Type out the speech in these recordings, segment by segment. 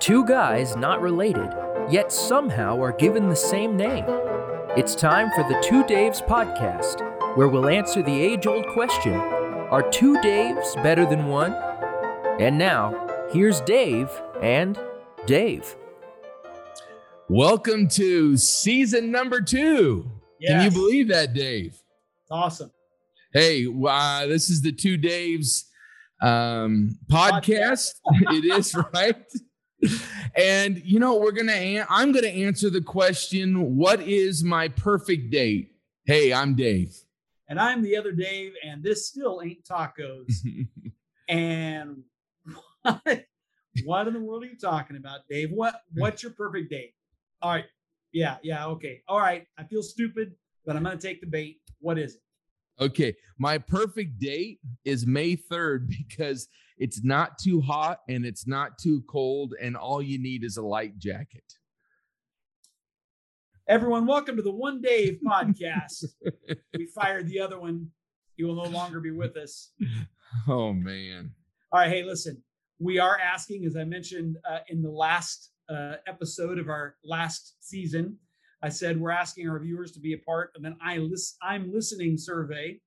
Two guys not related, yet somehow are given the same name. It's time for the Two Daves podcast, where we'll answer the age old question Are two Daves better than one? And now, here's Dave and Dave. Welcome to season number two. Can you believe that, Dave? Awesome. Hey, uh, this is the Two Daves um, podcast. it is right. And you know, we're gonna. An- I'm gonna answer the question: What is my perfect date? Hey, I'm Dave. And I'm the other Dave, and this still ain't tacos. and what, what in the world are you talking about, Dave? What what's your perfect date? All right. Yeah, yeah, okay. All right. I feel stupid, but I'm gonna take the bait. What is it? Okay, my perfect date is May 3rd because it's not too hot and it's not too cold, and all you need is a light jacket. Everyone, welcome to the One Dave podcast. we fired the other one. He will no longer be with us. Oh man. All right. Hey, listen, we are asking, as I mentioned uh, in the last uh, episode of our last season, I said we're asking our viewers to be a part of an I list, I'm listening survey.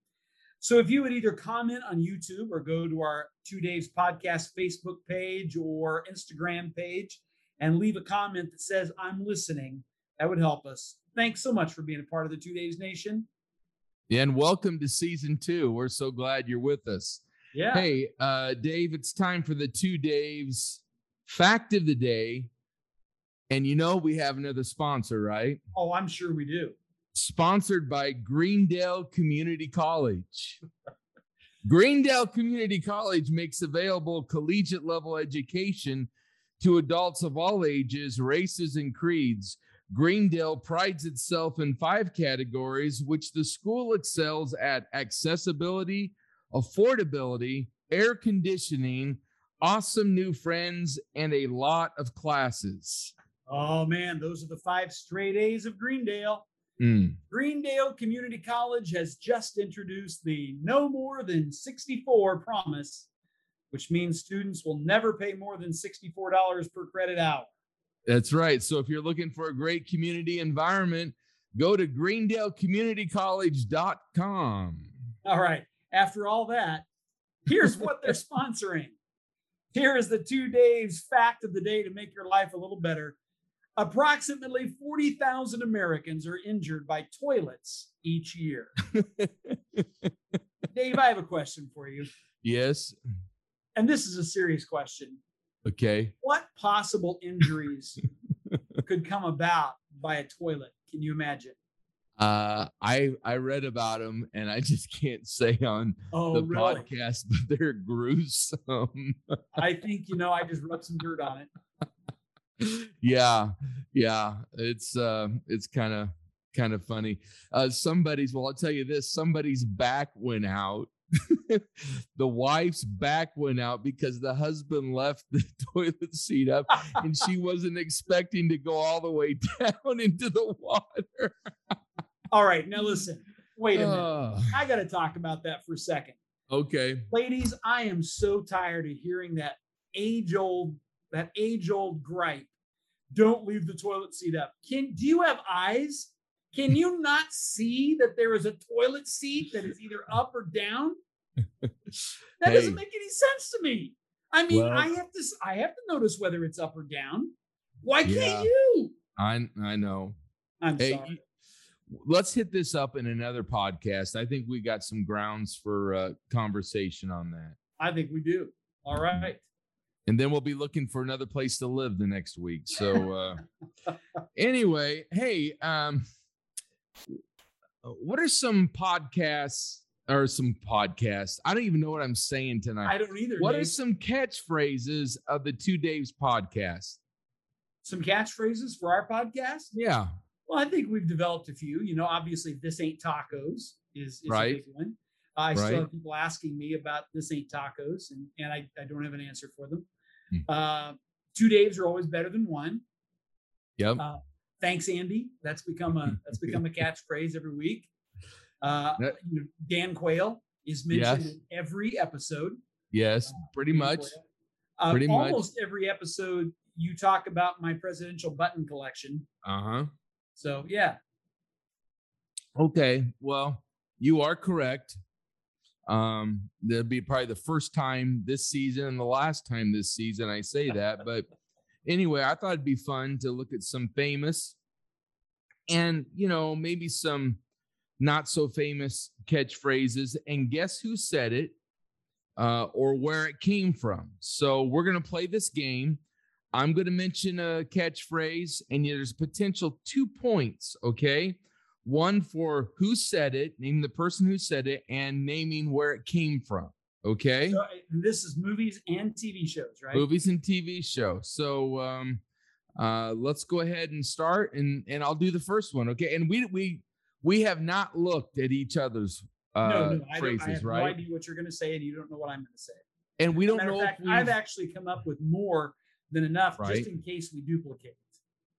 So if you would either comment on YouTube or go to our Two Daves Podcast Facebook page or Instagram page and leave a comment that says I'm listening, that would help us. Thanks so much for being a part of the Two Daves Nation. And welcome to season two. We're so glad you're with us. Yeah. Hey, uh, Dave, it's time for the two Daves fact of the day. And you know, we have another sponsor, right? Oh, I'm sure we do. Sponsored by Greendale Community College. Greendale Community College makes available collegiate level education to adults of all ages, races, and creeds. Greendale prides itself in five categories, which the school excels at accessibility, affordability, air conditioning, awesome new friends, and a lot of classes. Oh man, those are the five straight A's of Greendale. Mm. Greendale Community College has just introduced the no more than 64 promise, which means students will never pay more than $64 per credit hour. That's right. So if you're looking for a great community environment, go to greendaleCommunityCollege.com. All right, after all that, here's what they're sponsoring. Here is the two Daves fact of the day to make your life a little better. Approximately 40,000 Americans are injured by toilets each year. Dave, I have a question for you. yes. And this is a serious question. Okay. What possible injuries could come about by a toilet? Can you imagine? Uh, I I read about them and I just can't say on Oh, the really? podcast, but they're gruesome. I think, you know, I just rubbed some dirt on it. Yeah, yeah. It's uh it's kind of kind of funny. Uh somebody's well, I'll tell you this, somebody's back went out. the wife's back went out because the husband left the toilet seat up and she wasn't expecting to go all the way down into the water. All right, now listen, wait a minute. Uh, I got to talk about that for a second. okay. Ladies, I am so tired of hearing that age old, that age old gripe. Don't leave the toilet seat up. Can do you have eyes? Can you not see that there is a toilet seat that is either up or down? That Hey. doesn't make any sense to me. I mean, Well- I have to I have to notice whether it's up or down. Why Yeah. can't you? I I know. I'm Hey, sorry. let's hit this up in another podcast. I think we got some grounds for uh, conversation on that. I think we do. All right. And then we'll be looking for another place to live the next week. So uh anyway, hey, um what are some podcasts or some podcasts? I don't even know what I'm saying tonight. I don't either. What are some catchphrases of the Two Daves podcast? some catchphrases for our podcast? Yeah. Well, I think we've developed a few. You know, obviously, this ain't tacos is, is Right. a big one. I still have people asking me about this ain't tacos, and, and I, I don't have an answer for them. Hmm. Uh, two Daves are always better than one. Yep. Uh, Thanks, Andy. That's become a that's become a catchphrase every week. Uh, you know, Dan Quayle is mentioned Yes. in every episode. yes, pretty Dan much. Quayle. Uh, Pretty much. almost every episode, you talk about my presidential button collection. Uh huh. So yeah, Okay. Well, you are correct. Um, that'll be probably the first time this season and the last time this season I say that. But anyway, I thought it'd be fun to look at some famous and, you know, maybe some not so famous catchphrases and guess who said it uh, or where it came from. So we're going to play this game. I'm going to mention a catchphrase and there's potential two points. Okay one for who said it, naming the person who said it, and naming where it came from. Okay. so this is movies and TV shows, right? Movies and TV show. So um uh let's go ahead and start and and I'll do the first one. Okay. And we we we have not looked at each other's uh no, no, I, don't, I phrases, have no idea what you're going to say, and you don't know what I'm going to say. And we don't know fact, if I've actually come up with more than enough Right. just in case we duplicate.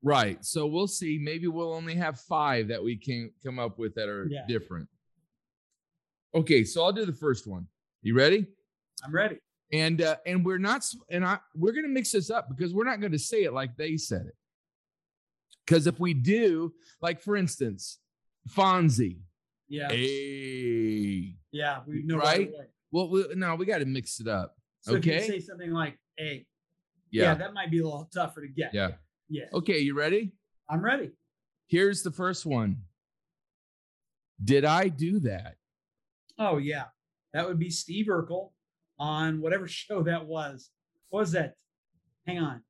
Right. So we'll see. Maybe we'll only have five that we can come up with that are Yeah. different. Okay, so I'll do the first one. You ready? I'm ready. and uh, and we're not and I we're gonna mix this up because we're not gonna say it like they said it. Because if we do, like for instance, Fonzie, Yeah, hey, yeah, we know Right? right well, we, no, we got to mix it up. So if you Okay. say something like, "Hey," yeah. Yeah, that might be a little tougher to get. yeah. Yeah. Okay, you ready? I'm ready. Here's the first one. Did I do that? Oh yeah, that would be Steve Urkel on whatever show that was. What was that? Hang on.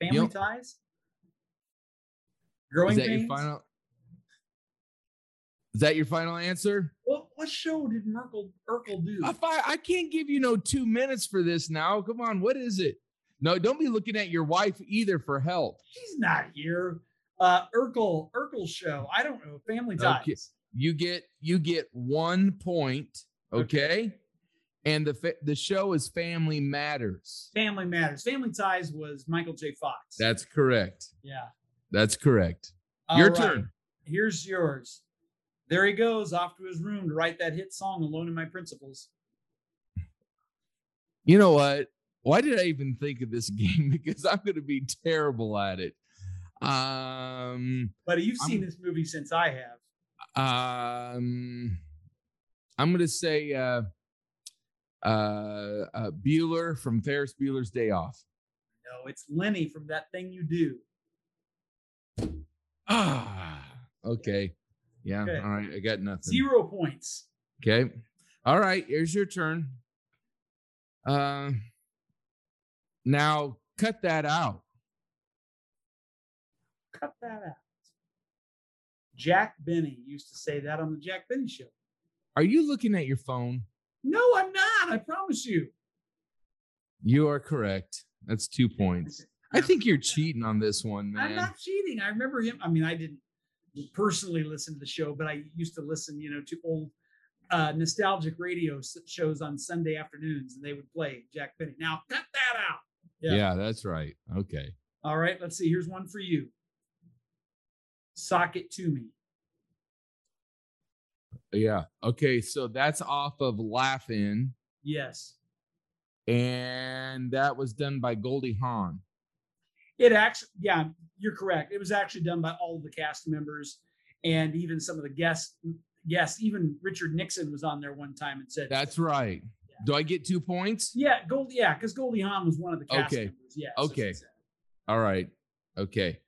Family know- Ties. Growing Is that Pains. your final? Is that your final answer? What what show did Merkel Urkel do? I, I can't give you no two minutes for this now. Come on, what is it? No, don't be looking at your wife either for help. She's not here. Uh, Urkel Urkel show. I don't know. Family Ties. Okay. You get you get one point, okay? And the fa- the show is Family Matters. Family Matters. Family Ties was Michael J. Fox. That's correct. yeah. That's correct. All Your right. turn. Here's yours. There he goes off to his room to write that hit song, Alone in My Principles. You know what? Why did I even think of this game? Because I'm going to be terrible at it. Um, But you've seen I'm- this movie since I have. um, I'm going to say uh, uh, uh, Bueller from Ferris Bueller's Day Off. No, it's Lenny from That Thing You Do. Ah, okay. Yeah. Okay. All right. I got nothing. Zero points. Okay. All right. Here's your turn. Uh, now cut that out. Cut that out. Jack Benny used to say that on the Jack Benny show. Are you looking at your phone? No, I'm not. I promise you. You are correct. That's two points. I think you're cheating on this one, man. I'm not cheating. I remember him. I mean, I didn't personally listen to the show, but I used to listen, you know, to old uh, nostalgic radio shows on Sunday afternoons, and they would play Jack Benny. Now, cut that out. Yeah. that's right. Okay. All right, let's see. Here's one for you. Sock it to me. Yeah. Okay. So that's off of Laugh-In, Yes. and that was done by Goldie Hawn. It actually, yeah, you're correct. It was actually done by all of the cast members and even some of the guests. Yes, even Richard Nixon was on there one time and said, That's right. Do I get two points? Yeah, Gold. Yeah, because Goldie Hawn was one of the cast Okay. members. Yeah. Okay. said. All right. Okay.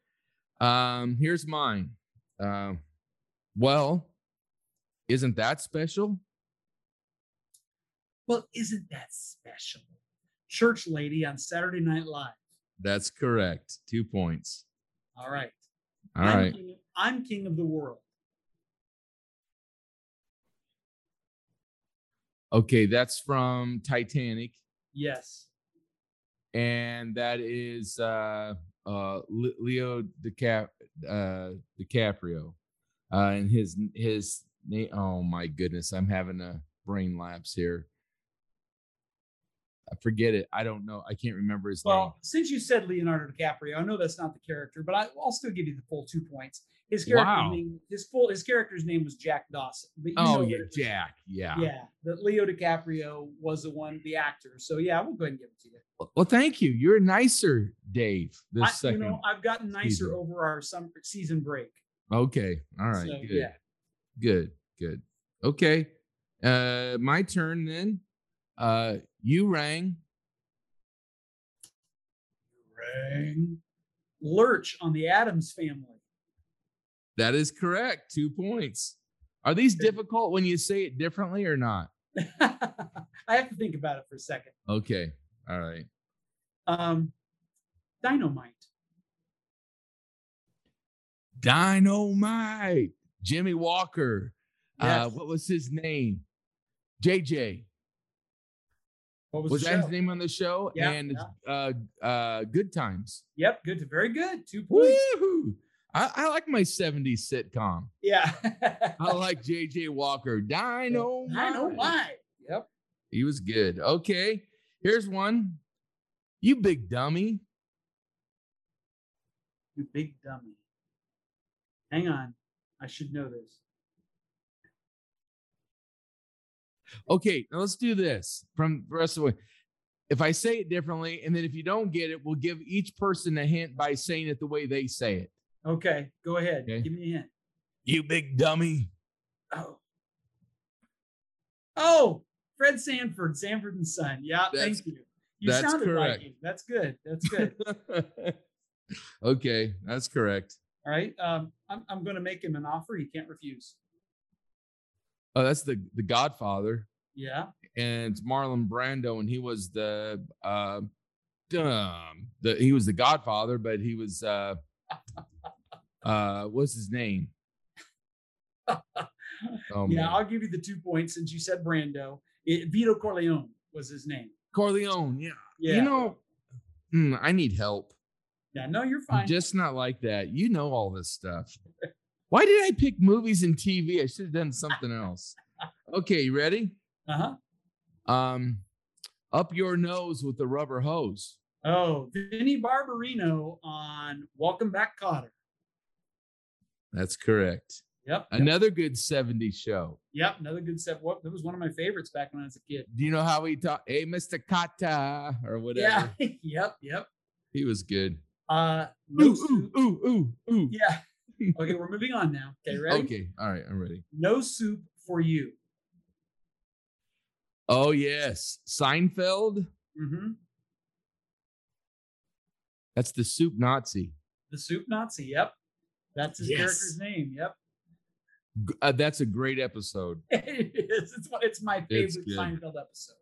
Um, here's mine. Um, well, isn't that special? Well, isn't that special? Church lady on Saturday Night Live. That's correct. Two points. All right. All I'm right. King, I'm king of the world. Okay, that's from Titanic, Yes. and that is uh uh Le- Leo DiCap uh DiCaprio. Uh and his his name oh my goodness, I'm having a brain lapse here. I forget it. I don't know. I can't remember his name. Well, since you said Leonardo DiCaprio, I know that's not the character, but I, I'll still give you the full two points. His character Wow. name, his full, his character's name was Jack Dawson. But you Oh yeah, Jack. Yeah. Yeah, that Leo DiCaprio was the one, the actor. So yeah, we'll go ahead and give it to you. Well, thank you. You're nicer, Dave. This I, second. you know, I've gotten nicer season. over our summer season break. okay. All right. So, good. yeah. Good. Good. Okay. Uh, my turn then. Uh, you rang. Rang. Lurch on the Addams family. That is correct. Two points. Are these difficult when you say it differently or not? I have to think about it for a second. Okay. All right. Um, dynamite. Dynamite. Jimmie Walker. Uh, what was his name? JJ. What was, Was, that show? his name on the show? Yeah, and uh uh Good Times. Yep, good. To, very good. Two points. Woohoo! I, I like my 70s sitcom. Yeah. I like JJ Walker. Dynamite. why. Yep. He was good. Okay. Here's one. You big dummy. You big dummy. Hang on. I should know this. Okay, now let's do this from the rest of the way. If I say it differently, and then if you don't get it, we'll give each person a hint by saying it the way they say it. Okay, go ahead. Okay. Give me a hint. You big dummy. Oh. Oh, Fred Sanford, Sanford and Son. Yeah, That's- thank you. You that's sounded correct. like him. That's good. That's good. okay, that's correct. All right. Um, I'm, I'm going to make him an offer he can't refuse. Oh, that's the the Godfather, Yeah. and it's Marlon Brando, and he was the uh, um, the he was the Godfather, but he was uh, uh, what's his name? Oh yeah, man. I'll give you the two points since you said Brando. It, Vito Corleone was his name. Corleone. Yeah. Yeah. You know, mm, I need help. yeah, no, you're I'm fine. just not like that. You know all this stuff. Why did I pick movies and TV? I should have done something else. Okay, you ready? Uh huh. Um, up your nose with the rubber hose. Oh, Vinny Barbarino on Welcome Back, Kotter. That's correct. Yep. Another good 70s show. Yep. Another good set. What? That was one of my favorites back when I was a kid. Do you know how he talked? Hey, Mr. Kata, or whatever. Yeah. yep. Yep. He was good. Uh, no Ooh, soup. ooh, ooh, ooh, ooh. Yeah. Okay, we're moving on now. Okay, ready? Okay, all right, I'm ready. No soup for you. Oh, yes. Seinfeld. Mm-hmm. That's the soup Nazi. The soup Nazi. Yep. That's his Yes. character's name. Yep. Uh, that's a great episode. it is. It's, it's my favorite good. Seinfeld episode.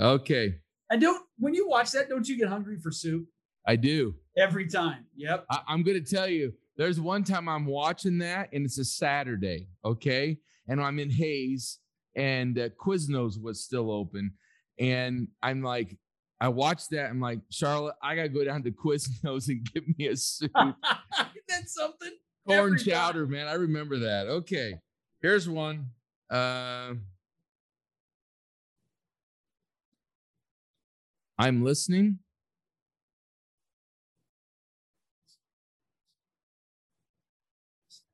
Okay, And don't when you watch that, don't you get hungry for soup I do. every time? Yep. I, I'm going to tell you, there's one time I'm watching that and it's a Saturday, okay? And I'm in Hayes and uh, Quiznos was still open. And I'm like, I watched that. I'm like, Charlotte, I got to go down to Quiznos and get me a soup. That's something. Corn chowder, man. I remember that. Okay, here's one. Uh, I'm listening.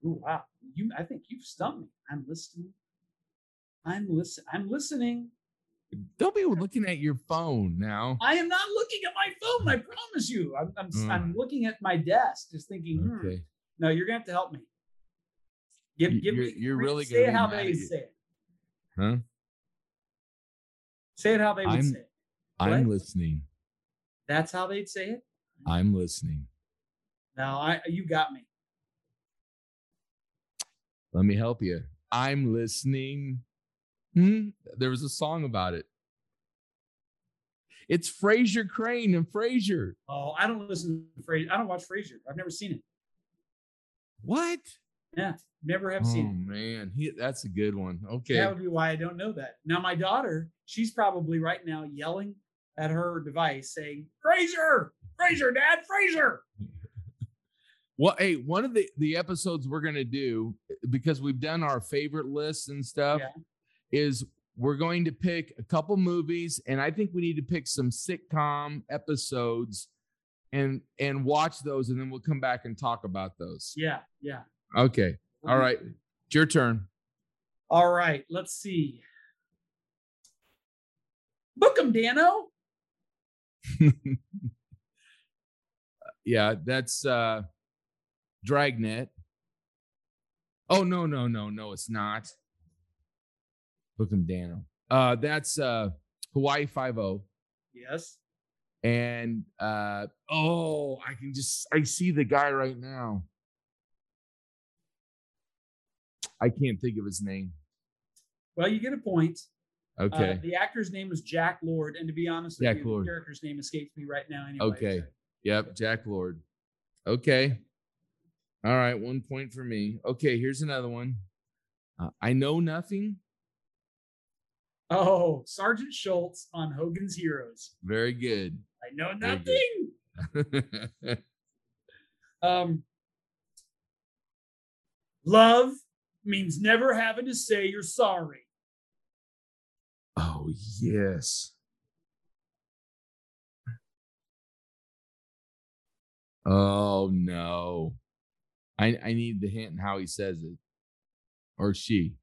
Ooh, wow. You I think you've stumped me. I'm listening. I'm listen. I'm listening. Don't be looking at your phone now. I am not looking at my phone. I promise you. I'm I'm, Mm. I'm looking at my desk, just thinking. hmm, Okay. No, you're gonna have to help me. Give, You- give you're- me. you're really say it how they say it. Huh? Say it how they would I'm- say it. I'm listening. That's how they'd say it. I'm listening. Now I you got me. Let me help you. I'm listening. Hmm? There was a song about it. It's Frasier Crane and Frasier. Oh, I don't listen to Frasier. I don't watch Frasier. I've never seen it. What? Yeah, never have Oh seen Oh man, he, that's a good one. Okay. That would be why I don't know that. Now my daughter, she's probably right now yelling at her device saying, "Frasier, Frasier, Dad, Frasier." Well, hey, one of the the episodes we're gonna do because we've done our favorite lists and stuff Yeah. Is we're going to pick a couple movies, and I think we need to pick some sitcom episodes and and watch those, and then we'll come back and talk about those. Yeah, yeah. Okay. All right. It's your turn. All right. Let's see. Book 'em, Danno. yeah, that's uh Dragnet. Oh no, no, no, no, it's not. Look him Danno. Uh that's uh Hawaii Five O. Yes. And uh oh, I can just I see the guy right now. I can't think of his name. Well, you get a point. Uh, Okay. the actor's name was Jack Lord, and to be honest Jack you, Lord. the character's name escapes me right now. Anyway. Okay. Yep, Jack Lord. Okay. All right, one point for me. Okay, here's another one. Uh, I know nothing. Oh, Sergeant Schultz on Hogan's Heroes. Very good. I know nothing. Um, love means never having to say you're sorry. oh yes. Oh no. I I need the hint in how he says it. Or she.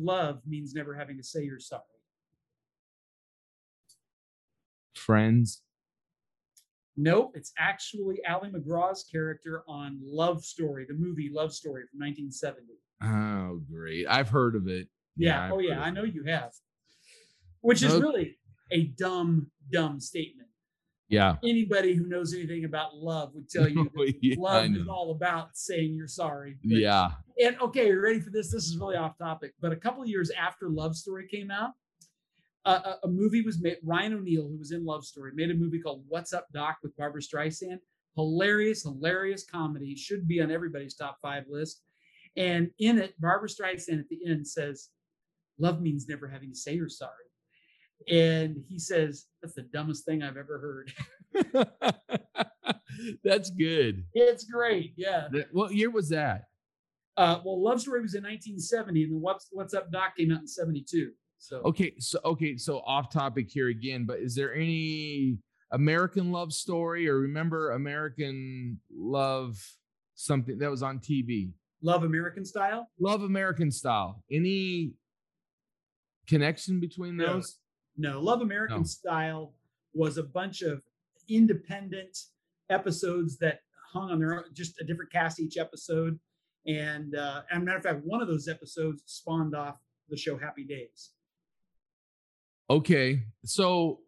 Love means never having to say you're sorry. Friends. Nope, it's actually Ali MacGraw's character on Love Story, the movie Love Story from 1970. Oh, great. I've heard of it. Yeah. I've oh, yeah. I know you have. Which is Okay. really a dumb, dumb statement. Yeah. Anybody who knows anything about love would tell you that Yeah, love is all about saying you're sorry. But- Yeah. And okay, you're ready for this? This is really off topic. But a couple of years after Love Story came out, uh, a, a movie was made. Ryan O'Neal, who was in Love Story, made a movie called What's Up, Doc with Barbra Streisand. Hilarious, hilarious comedy. Should be on everybody's top five list. And in it, Barbra Streisand at the end says, Love means never having to say you're sorry. And he says, That's the dumbest thing I've ever heard. That's good. it's great. Yeah. What year was that? Uh, well, Love Story was in 1970, and then What's What's Up Doc came out in 72. So Okay, so okay, so off topic here again, but is there any American love story or remember American love something that was on TV? Love American Style. Love American style. Any connection between those? No, Love American No. Style was a bunch of independent episodes that hung on their own, just a different cast each episode. And uh, as a matter of fact, one of those episodes spawned off the show Happy Days. Okay, so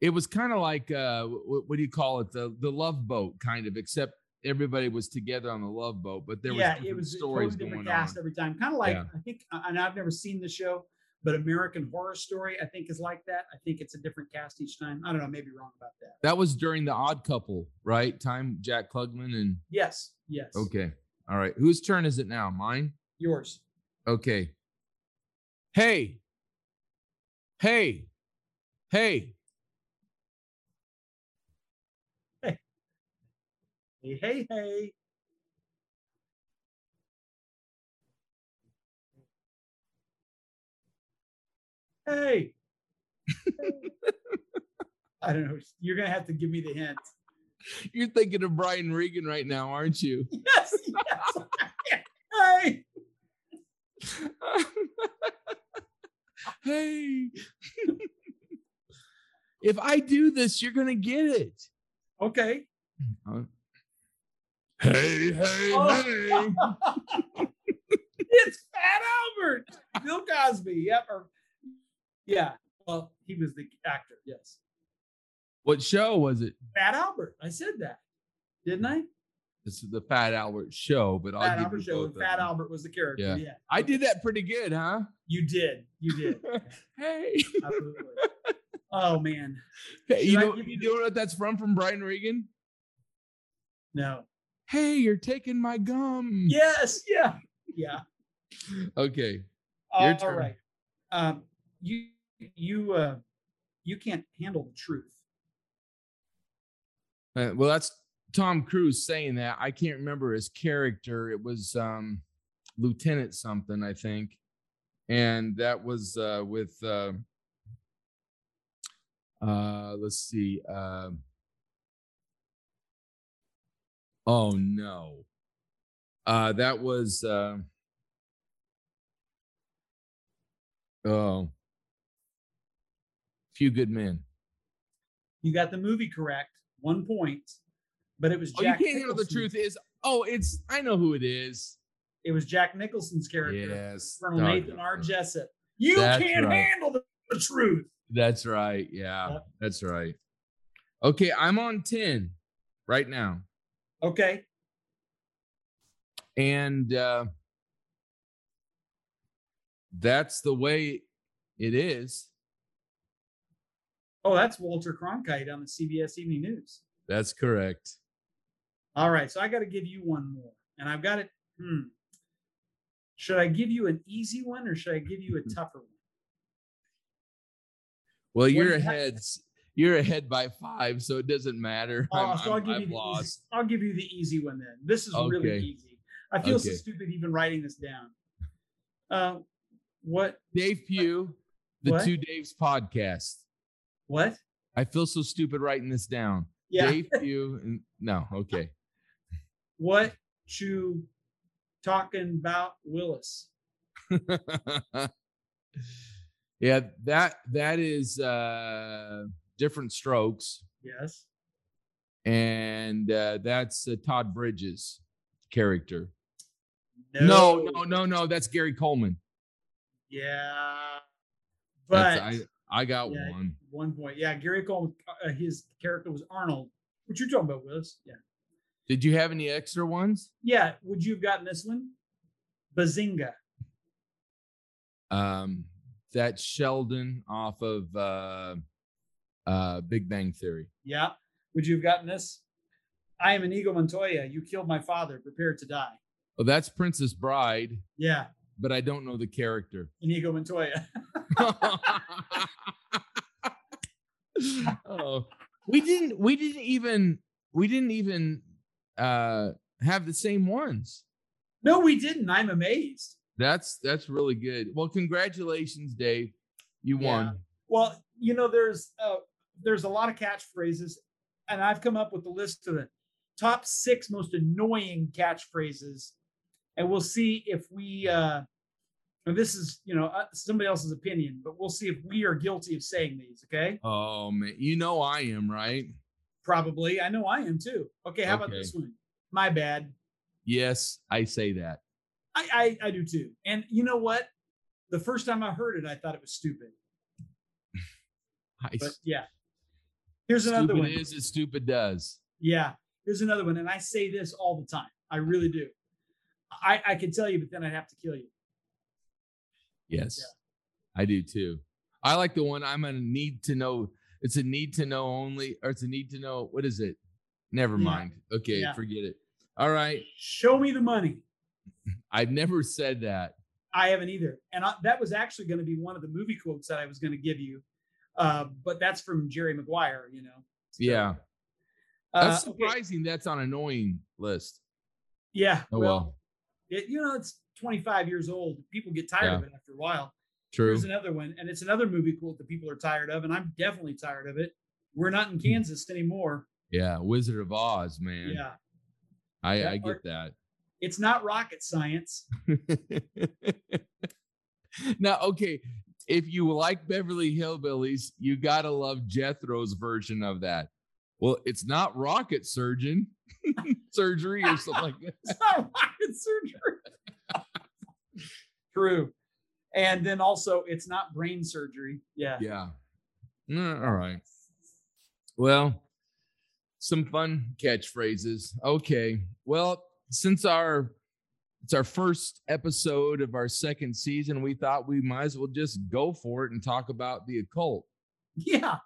it was kind of like uh, what, what do you call it? The the love boat kind of, except everybody was together on the love boat, but there was yeah, it was stories totally different cast on. every time. Kind of like Yeah. I think, and I've never seen the show, but American Horror Story I think is like that. I think it's a different cast each time. I don't know, maybe wrong about that. That was during the Odd Couple, right? Time Jack Klugman and Yes, yes. okay, all right. Whose turn is it now? Mine. yours. Okay. Hey. Hey. Hey. Hey, hey, hey. Hey. I don't know. You're gonna have to give me the hint. You're thinking of Brian Regan right now, aren't you? Yes, yes. hey. hey. if I do this, you're gonna get it. Okay. Uh, Hey, hey, Oh. hey. it's Fat Albert. Bill Cosby. Yep. Or, yeah. Well, he was the actor. Yes. What show was it? Fat Albert. I said that, didn't I? This is the Fat Albert show, but I'll Fat give Albert you show. both and of Fat. Albert was the character. Yeah. Yeah. I did that pretty good, huh? You did. You did. hey. Absolutely. oh man. Hey, you know, you know what that's from from Brian Regan? No. Hey, you're taking my gum. Yes. Yeah. Yeah. Okay. All- all turn. right. Um, you you uh you can't handle the truth. Uh, well, that's Tom Cruise saying that. I can't remember his character. It was um Lieutenant something, I think. And that was uh with uh uh let's see. Uh, Oh no. Uh that was uh oh few good men. You got the movie correct, one point, but it was Oh, Jack. you can't handle the truth is oh it's I know who it is. It was Jack Nicholson's character, Yes. Colonel Nathan R. Jessup. You can't right. handle the, the truth. That's right. Yeah, Yep. that's right. Okay, I'm on 10 right now. Okay. And uh that's the way it is. Oh, that's Walter Cronkite on the CBS Evening News. That's correct. All right, so I got to give you one more, and I've got it. Hmm. Should I give you an easy one or should I give you a tougher one? Well, What you're ahead. You're ahead by five, so it doesn't matter. Oh, I'm, so I'll I'm- give I've you the easy. I'll give you the easy one then. This is really easy. I feel so stupid even writing this down. Uh, what? Dave Pugh, the What? Two Daves podcast. What? I feel so stupid writing this down. Yeah. Dave Pugh. No, okay. What you talking about, Willis? yeah, that that is uh different strokes, Yes. and uh, that's uh, Todd Bridges' character. No, no, no, no. That's Gary Coleman. Yeah. But I I got Yeah. one. one point. Yeah, Gary Coleman, uh, his character was Arnold. What you're talking about, Willis? Yeah. Did you have any extra ones? Yeah. Would you have gotten this one? Bazinga. Um, that's Sheldon off of uh, uh, Big Bang Theory. Yeah. Would you have gotten this? I am Inigo Montoya. You killed my father. Prepare to die. Oh, that's Princess Bride, Yeah. But I don't know the character. Inigo Montoya. oh, we didn't. We didn't even. We didn't even uh have the same ones. no, we didn't. I'm amazed. That's that's really good. Well, congratulations, Dave. You Yeah. won. Well, you know, there's uh, there's a lot of catchphrases, and I've come up with a list of the top six most annoying catchphrases, and we'll see if we. Uh, and this is you know uh, somebody else's opinion, but we'll see if we are guilty of saying these. Okay, Oh man, you know I am right. probably. I know I am too. Okay, how about this one? My bad. Yes, I say that. I, I I do too. And you know what? The first time I heard it, I thought it was stupid. I, But yeah, here's another stupid one. is as stupid does. Yeah, here's another one, and I say this all the time. I really do. I I can tell you, but then I'd have to kill you. Yes, I do too. I like the one I'm gonna need to know. It's a need to know only, or it's a need to know. What is it? Never Yeah. mind. Okay, Yeah. forget it. All right. Show me the money. I've never said that. I haven't either, and I, that was actually going to be one of the movie quotes that I was going to give you, uh, but that's from Jerry Maguire. You know. So, Yeah. uh, That's okay, surprising. That's on annoying list. Yeah. Oh well, well. it, you know, it's 25 years old. People get tired of it after a while. True. Here's another one, and it's another movie quote that people are tired of, and I'm definitely tired of it. We're not Hmm. in Kansas anymore. Yeah. Wizard of Oz, man. Yeah. I, Yeah, I get that. It's not rocket science. now, okay, if you like Beverly Hillbillies, you gotta love Jethro's version of that. Well, it's not rocket surgeon surgery or something like that. It's not rocket surgery. True. And then also, it's not brain surgery. Yeah. Yeah. Mm, all right. Well, some fun catchphrases. Okay. Well, since our it's our first episode of our second season, we thought we might as well just go for it and talk about the occult. Yeah.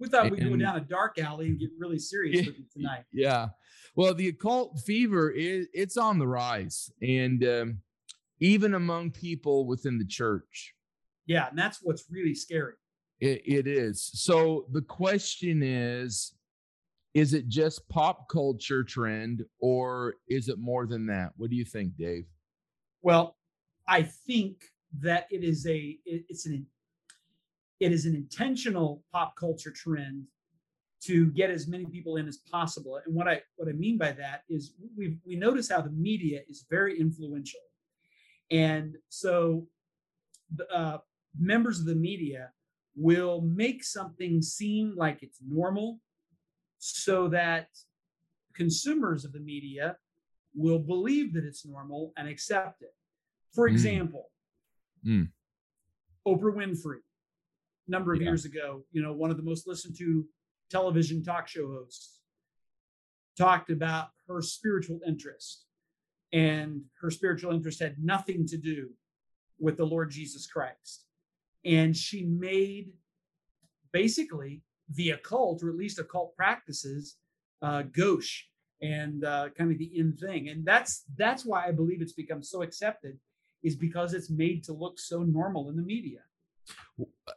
We thought we'd go down a dark alley and get really serious with you tonight. Yeah. Well, the occult fever is it's on the rise, and um, even among people within the church, Yeah. And that's what's really scary. it, it is. So the question is, is it just pop culture trend, or is it more than that? What do you think, Dave? Well, I think that it is a it- it's an it is an intentional pop culture trend to get as many people in as possible. And what I what I mean by that is we we notice how the media is very influential, and so uh, members of the media will make something seem like it's normal, so that consumers of the media will believe that it's normal and accept it. For Mm. example, Mm. Oprah Winfrey, a number of Yeah. years ago, you know, one of the most listened to television talk show hosts, talked about her spiritual interest. And her spiritual interest had nothing to do with the Lord Jesus Christ. And she made basically the occult, or at least occult practices, uh, gauche and uh, kind of the in thing. And that's that's why I believe it's become so accepted, is because it's made to look so normal in the media.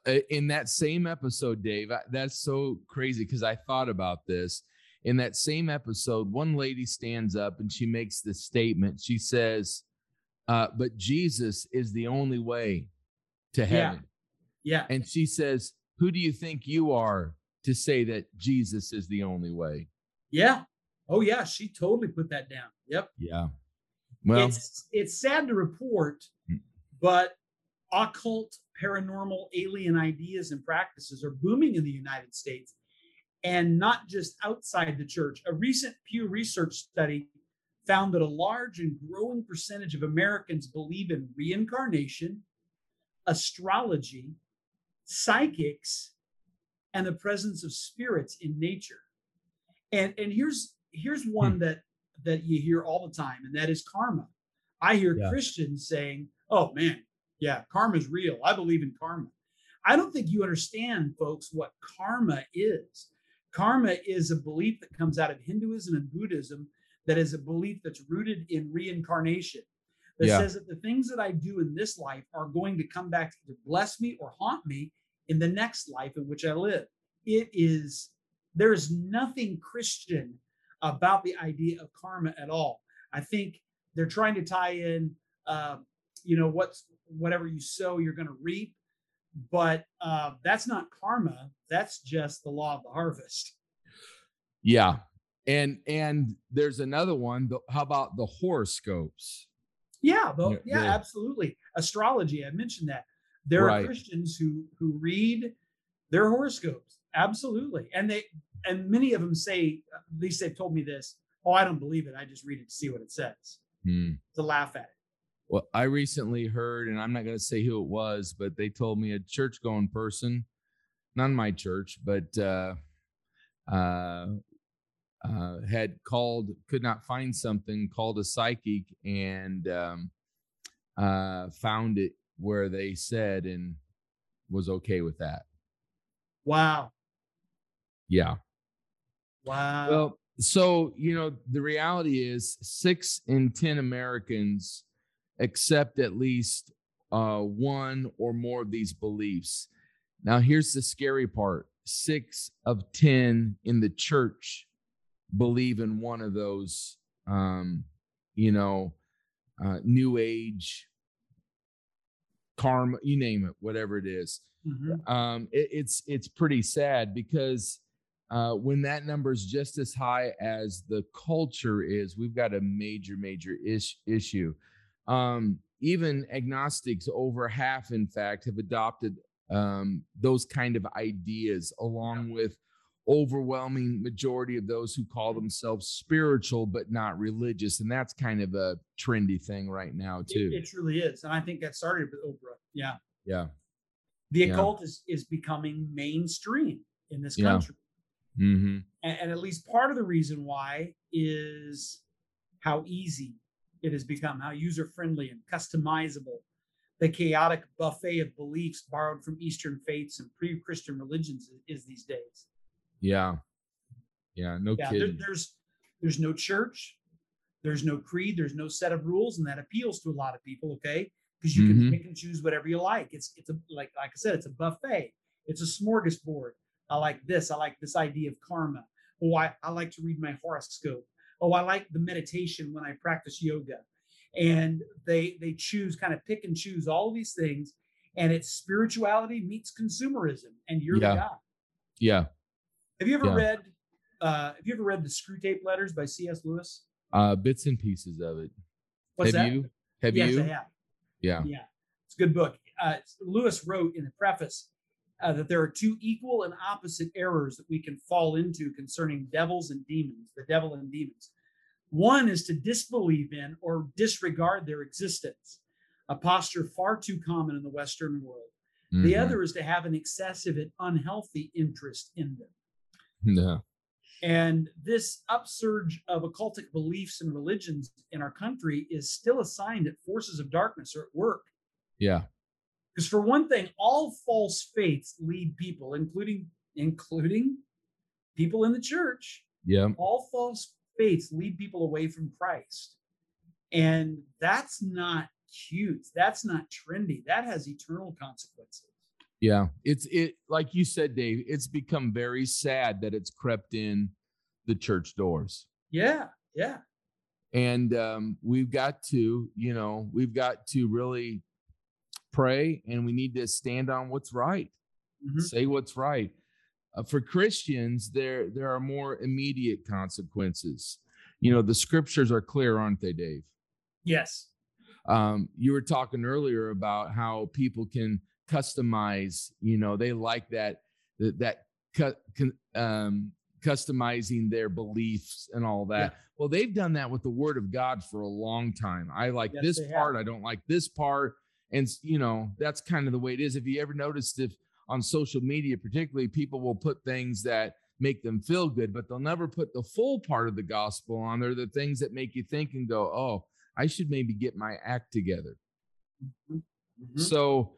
Uh, in that same episode, Dave, that's so crazy because I thought about this. In that same episode, one lady stands up and she makes this statement. She says, uh, But Jesus is the only way to heaven. Yeah. And she says, Who do you think you are to say that Jesus is the only way? Yeah. Oh yeah, she totally put that down. Yep. Yeah. Well, it's it's sad to report, Hmm. but occult, paranormal, alien ideas and practices are booming in the United States and not just outside the church. A recent Pew Research study found that a large and growing percentage of Americans believe in reincarnation, astrology, psychics, and the presence of spirits in nature. And and here's here's hmm. one that that you hear all the time, and that is karma. I hear Yeah. Christians saying, "Oh man, yeah, karma's real. I believe in karma." I don't think you understand, folks, what karma is. Karma is a belief that comes out of Hinduism and Buddhism that is a belief that's rooted in reincarnation. That Yeah. says that the things that I do in this life are going to come back to bless me or haunt me in the next life in which I live. It is, there is nothing Christian about the idea of karma at all. I think they're trying to tie in, uh, you know, what's whatever you sow, you're going to reap. But uh, that's not karma. That's just the law of the harvest. yeah. And and there's another one. the- How about the horoscopes? Yeah, yeah, yeah. absolutely. Astrology, I mentioned that. There Right. are Christians who who read their horoscopes. Absolutely. And they and many of them say, at least they've told me this, oh, I don't believe it. I just read it to see what it says, Hmm. to laugh at it. Well, I recently heard, and I'm not going to say who it was, but they told me a church going person, not my church, but uh, uh, uh, had called, could not find something, called a psychic and um, uh, found it where they said and was okay with that. Wow. Yeah. Wow. Well, so you know, the reality is six in ten Americans accept at least uh, one or more of these beliefs. Now, here's the scary part: six of ten in the church believe in one of those, um, you know, uh, New Age, karma, you name it, whatever it is Mhm. um, it, it's it's pretty sad because uh, when that number is just as high as the culture is, we've got a major major ish, issue. Um, even agnostics, over half, in fact, have adopted um, those kind of ideas, along with overwhelming majority of those who call themselves spiritual but not religious, and that's kind of a trendy thing right now too. It, it truly is. And I think that started with Oprah. Yeah. yeah. The Yeah. occult is, is becoming mainstream in this Yeah. country. Mm-hmm. and, and at least part of the reason why is how easy it has become, how user friendly and customizable the chaotic buffet of beliefs borrowed from Eastern faiths and pre Christian religions is, these days. Yeah. Yeah. No Yeah, there- there's there's no church, there's no creed, there's no set of rules, and that appeals to a lot of people. Okay, because you Mhm. can pick and choose whatever you like. It's it's a like like I said, it's a buffet. It's a smorgasbord. I like this. I like this idea of karma. Oh, I, I like to read my horoscope. Oh, I like the meditation when I practice yoga. And they they choose kind of pick and choose all these things, and it's spirituality meets consumerism, and you're Yeah. the guy. Yeah. Have you ever Yeah. read? Uh, have you ever read the Screwtape Letters by C.S. Lewis? Uh, bits and pieces of it. What's have that? you? Have yes, you? I have. Yeah. Yeah, it's a good book. Uh, Lewis wrote in the preface uh, that there are two equal and opposite errors that we can fall into concerning devils and demons, the devil and demons. One is to disbelieve in or disregard their existence, a posture far too common in the Western world. The Mhm. other is to have an excessive and unhealthy interest in them. No. And this upsurge of occultic beliefs and religions in our country is still a sign that forces of darkness are at work. Yeah. Because for one thing, all false faiths lead people, including including people in the church, Yeah. all false faiths lead people away from Christ. And that's not cute. That's not trendy. That has eternal consequences. Yeah. It's it like you said, Dave, it's become very sad that it's crept in the church doors. Yeah, yeah. And um, we've got to, you know, we've got to really pray and we need to stand on what's right. Mhm. say what's right. Uh, for Christians, there there are more immediate consequences. You know, the scriptures are clear, aren't they, Dave? Yes. Um, you were talking earlier about how people can customize. You know, they like that that that cu- um, customizing their beliefs and all that. Well, they've done that with the Word of God for a long time. I like Yes, this they have. part. I don't like this part, and you know that's kind of the way it is. If you ever noticed, if on social media, particularly, people will put things that make them feel good, but they'll never put the full part of the gospel on there. The things that make you think and go, "Oh, I should maybe get my act together." Mhm. So,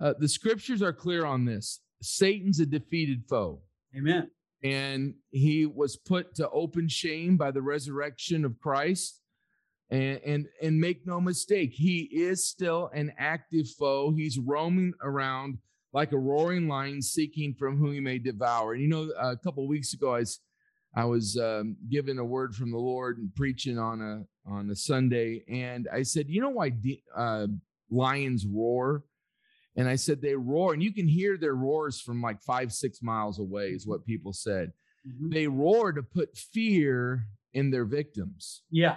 uh, the scriptures are clear on this. Satan's a defeated foe Amen. and he was put to open shame by the resurrection of Christ. And, and and make no mistake, he is still an active foe. He's roaming around like a roaring lion, seeking from whom he may devour. And you know, a couple of weeks ago, I was I was um, given a word from the Lord and preaching on a on a Sunday, and I said, you know why de- uh, lions roar? And I said they roar, and you can hear their roars from like five, six miles away, is what people said. Mhm. They roar to put fear in their victims. Yeah.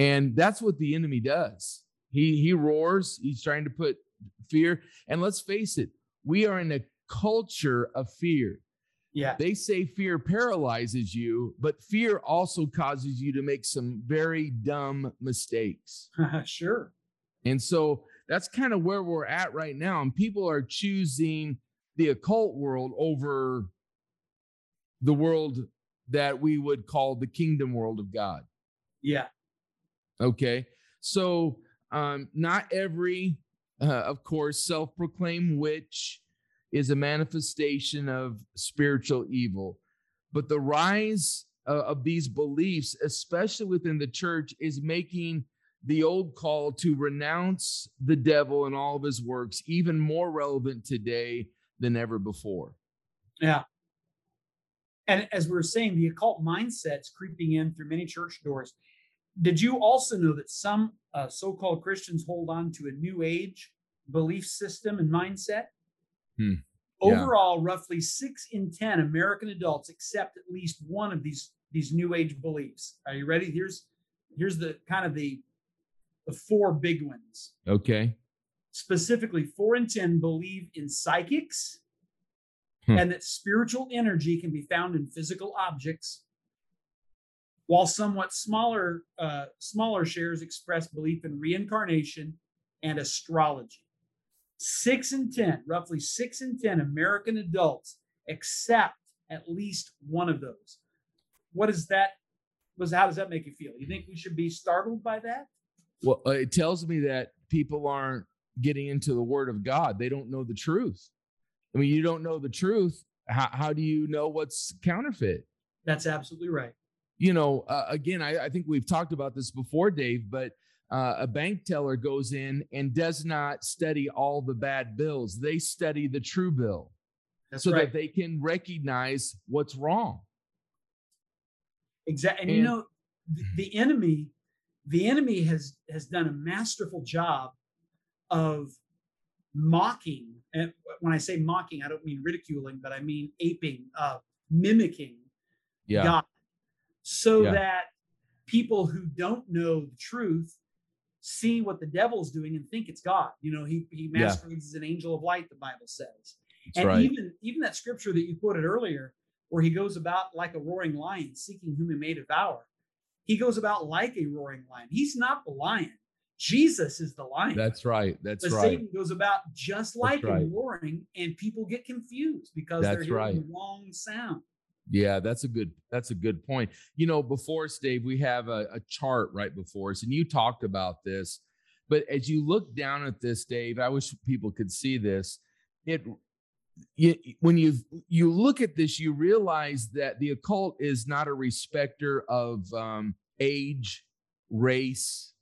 And that's what the enemy does. He he roars, he's trying to put fear. And let's face it, we are in a culture of fear. Yeah. They say fear paralyzes you, but fear also causes you to make some very dumb mistakes. sure. And so that's kind of where we're at right now. And people are choosing the occult world over the world that we would call the kingdom world of God. Yeah. Okay. So, um, not every, uh, of course, self proclaimed witch is a manifestation of spiritual evil, but the rise uh, of these beliefs, especially within the church, is making the old call to renounce the devil and all of his works even more relevant today than ever before. Yeah. And as we were saying, the occult mindset's creeping in through many church doors. Did you also know that some uh, so called Christians hold on to a new age belief system and mindset? Hmm. Yeah. Overall, roughly six in 10 American adults accept at least one of these, these new age beliefs. Are you ready? Here's, here's the kind of the, the four big ones. Okay. Specifically, four in 10 believe in psychics Hmm. and that spiritual energy can be found in physical objects, while somewhat smaller, uh, smaller shares express belief in reincarnation and astrology. Six in 10, roughly six in 10 American adults accept at least one of those. What is that? Was how does that make you feel? You think we should be startled by that? Well, uh, it tells me that people aren't getting into the word of God. They don't know the truth. I mean, you don't know the truth. How, how do you know what's counterfeit? That's absolutely right. You know, uh, again, I, I think we've talked about this before, Dave, but uh, a bank teller goes in and does not study all the bad bills. They study the true bill That's so right. that they can recognize what's wrong. Exactly. And, you know, the, the enemy, the enemy has has done a masterful job of mocking and when I say mocking, I don't mean ridiculing, but I mean aping, uh, mimicking Yeah. God, so Yeah. that people who don't know the truth see what the devil's doing and think it's God. You know, he he Yeah. masquerades as an angel of light. The Bible says, That's and right. even even that scripture that you quoted earlier, where he goes about like a roaring lion, seeking whom he may devour. He goes about like a roaring lion. He's not the lion. Jesus is the lion. That's right. That's but right. Satan goes about just like right. a roaring, and people get confused because That's they're hearing right. the wrong sound. Yeah, that's a good that's a good point. You know, before us, Dave, we have a, a chart right before us, and you talked about this. But as you look down at this, Dave, I wish people could see this. It you, when you you look at this, you realize that the occult is not a respecter of um, age, race.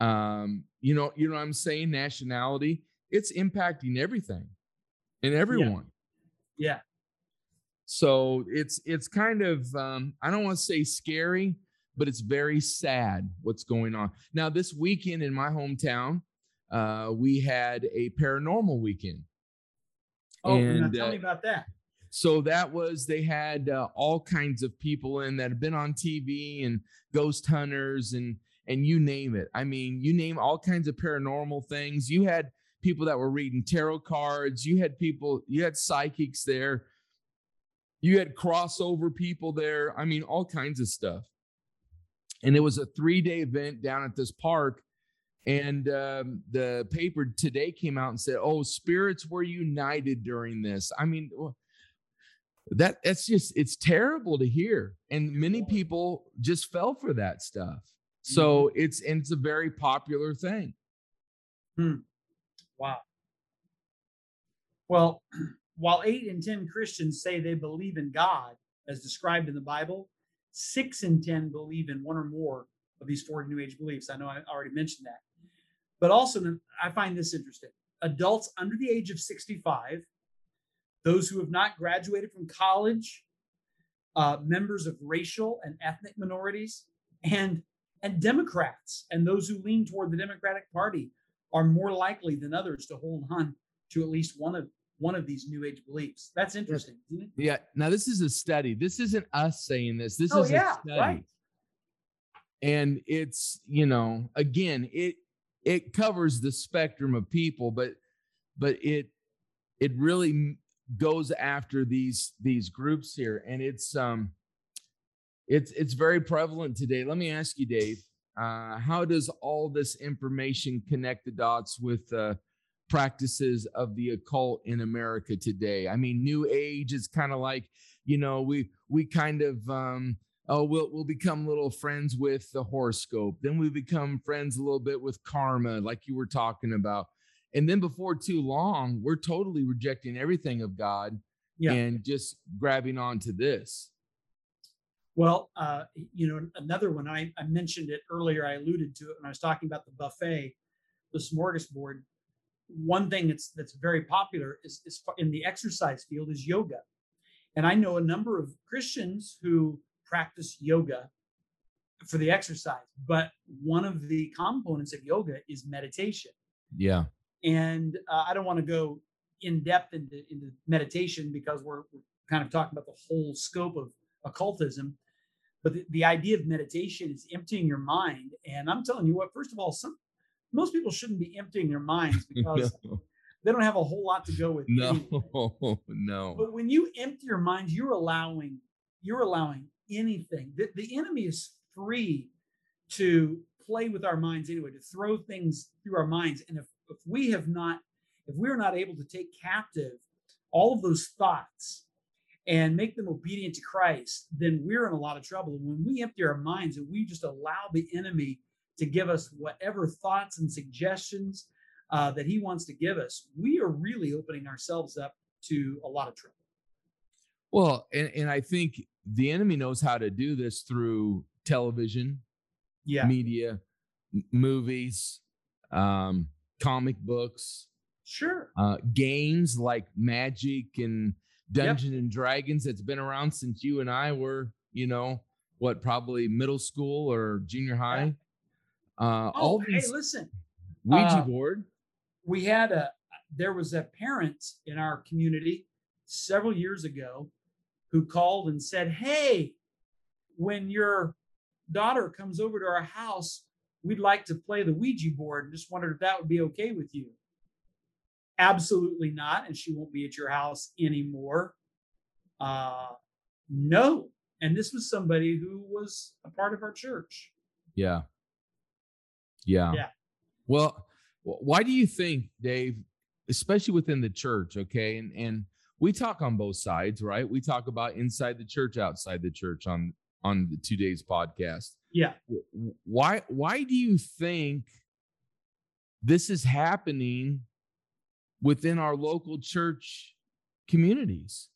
Um, you know, you know what I'm saying? Nationality. It's impacting everything and everyone. Yeah. So it's it's kind of um, I don't want to say scary, but it's very sad what's going on now. This weekend in my hometown, uh, we had a paranormal weekend. Oh, now And, tell uh, me about that. So that was they had uh, all kinds of people in that have been on TV and ghost hunters and and you name it. I mean, you name all kinds of paranormal things. You had people that were reading tarot cards. You had people. You had psychics there. You had crossover people there. I mean, all kinds of stuff. And it was a three day event down at this park. And um, the paper today came out and said, "Oh, spirits were united during this." I mean, that that's just it's terrible to hear, and many people just fell for that stuff. So it's and it's a very popular thing. Wow. Well, while eight in 10 Christians say they believe in God, as described in the Bible, six in 10 believe in one or more of these four New Age beliefs. I know I already mentioned that. But also, I find this interesting. Adults under the age of 65, those who have not graduated from college, uh, members of racial and ethnic minorities, and and Democrats and those who lean toward the Democratic Party are more likely than others to hold on to at least one of one of these new age beliefs. That's interesting, isn't it? Yeah. Now this is a study. This isn't us saying this. This oh is yeah, a study. right. and it's you know again it it covers the spectrum of people but but it it really goes after these these groups here and it's um it's it's very prevalent today let me ask you dave uh how does all this information connect the dots with uh practices of the occult in america today i mean new age is kind of like you know we we kind of um oh we'll we'll become little friends with the horoscope then we become friends a little bit with karma like you were talking about and then before too long we're totally rejecting everything of god Yeah. and just grabbing onto this Well, uh, you know, another one I, I mentioned it earlier. I alluded to it when I was talking about the buffet, the smorgasbord. One thing that's that's very popular is, is in the exercise field is yoga, and I know a number of Christians who practice yoga for the exercise. But one of the components of yoga is meditation, yeah and uh, I don't want to go in depth into, into meditation because we're, we're kind of talking about the whole scope of occultism. But the, the idea of meditation is emptying your mind. And I'm telling you what, first of all, some most people shouldn't be emptying their minds because no they don't have a whole lot to go with. no no But when you empty your mind, you're allowing you're allowing anything. The, the enemy is free to play with our minds anyway, to throw things through our minds. And if if we have not, if we're not able to take captive all of those thoughts and make them obedient to Christ, then we're in a lot of trouble. And when we empty our minds and we just allow the enemy to give us whatever thoughts and suggestions uh, that he wants to give us, we are really opening ourselves up to a lot of trouble. well and, and i think the enemy knows how to do this through television Yeah, media m- movies um comic books sure. uh, games like Magic and Dungeons and Dragons that's been around since you and I were, you know, what probably middle school or junior high. Uh, Oh, all hey, listen, Ouija uh, board. we had a there was a parent in our community several years ago who called and said, Hey, when your daughter comes over to our house, we'd like to play the Ouija board and just wondered if that would be okay with you. Absolutely not. And she won't be at your house anymore. Uh, no. And this was somebody who was a part of our church. Yeah. Yeah. Yeah. Well, why do you think, Dave, especially within the church, okay? And and we talk on both sides, right? We talk about inside the church, outside the church on on the two Daves podcast. Yeah. Why why do you think this is happening within our local church communities?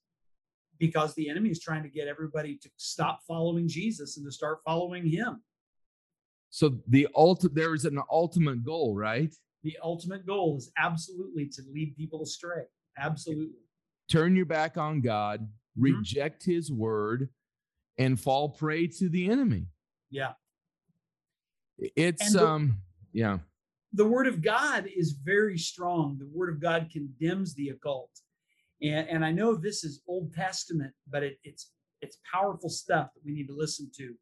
Because the enemy is trying to get everybody to stop following Jesus and to start following him. So the ultimate there is an ultimate goal, right? The ultimate goal is absolutely to lead people astray. Absolutely. Turn your back on God, mm-hmm. reject his word, and fall prey to the enemy. Yeah. It's the, um yeah. The word of God is very strong. The word of God condemns the occult. And, and I know this is Old Testament, but it, it's it's powerful stuff that we need to listen to.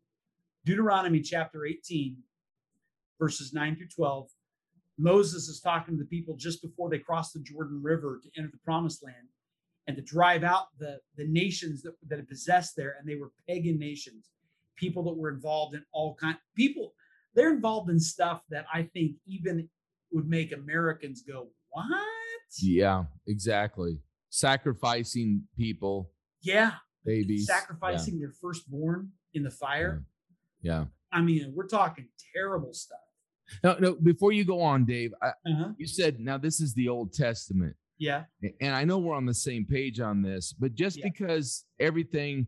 Deuteronomy chapter 18, verses 9 through 12. Moses is talking to the people just before they cross the Jordan River to enter the promised land and to drive out the, the nations that, that had possessed there. And they were pagan nations, people that were involved in all kind people. They're involved in stuff that I think even would make Americans go, what? Yeah, exactly. Sacrificing people. Yeah. Babies. Sacrificing yeah. their firstborn in the fire. Yeah yeah. I mean, we're talking terrible stuff. No, no. Before you go on, Dave, I, uh-huh. you said now this is the Old Testament. Yeah. And I know we're on the same page on this, but just yeah. because everything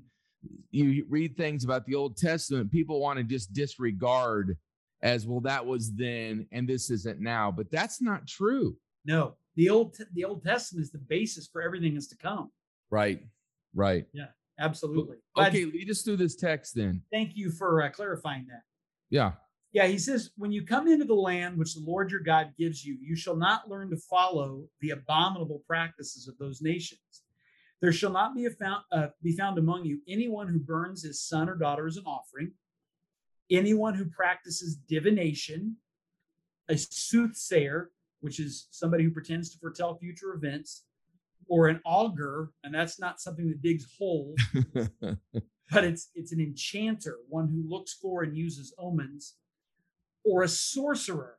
you read things about the Old Testament, people want to just disregard as well. That was then, and this isn't now. But that's not true. No, the old the Old Testament is the basis for everything that's to come. Right. Right. Yeah. Absolutely. Okay, lead us through this text then. Thank you for uh, clarifying that. Yeah. Yeah, he says, when you come into the land which the Lord your God gives you, you shall not learn to follow the abominable practices of those nations. There shall not be, found, uh, be found among you anyone who burns his son or daughter as an offering, anyone who practices divination, a soothsayer, which is somebody who pretends to foretell future events, or an augur, and that's not something that digs holes, but it's it's an enchanter, one who looks for and uses omens, or a sorcerer.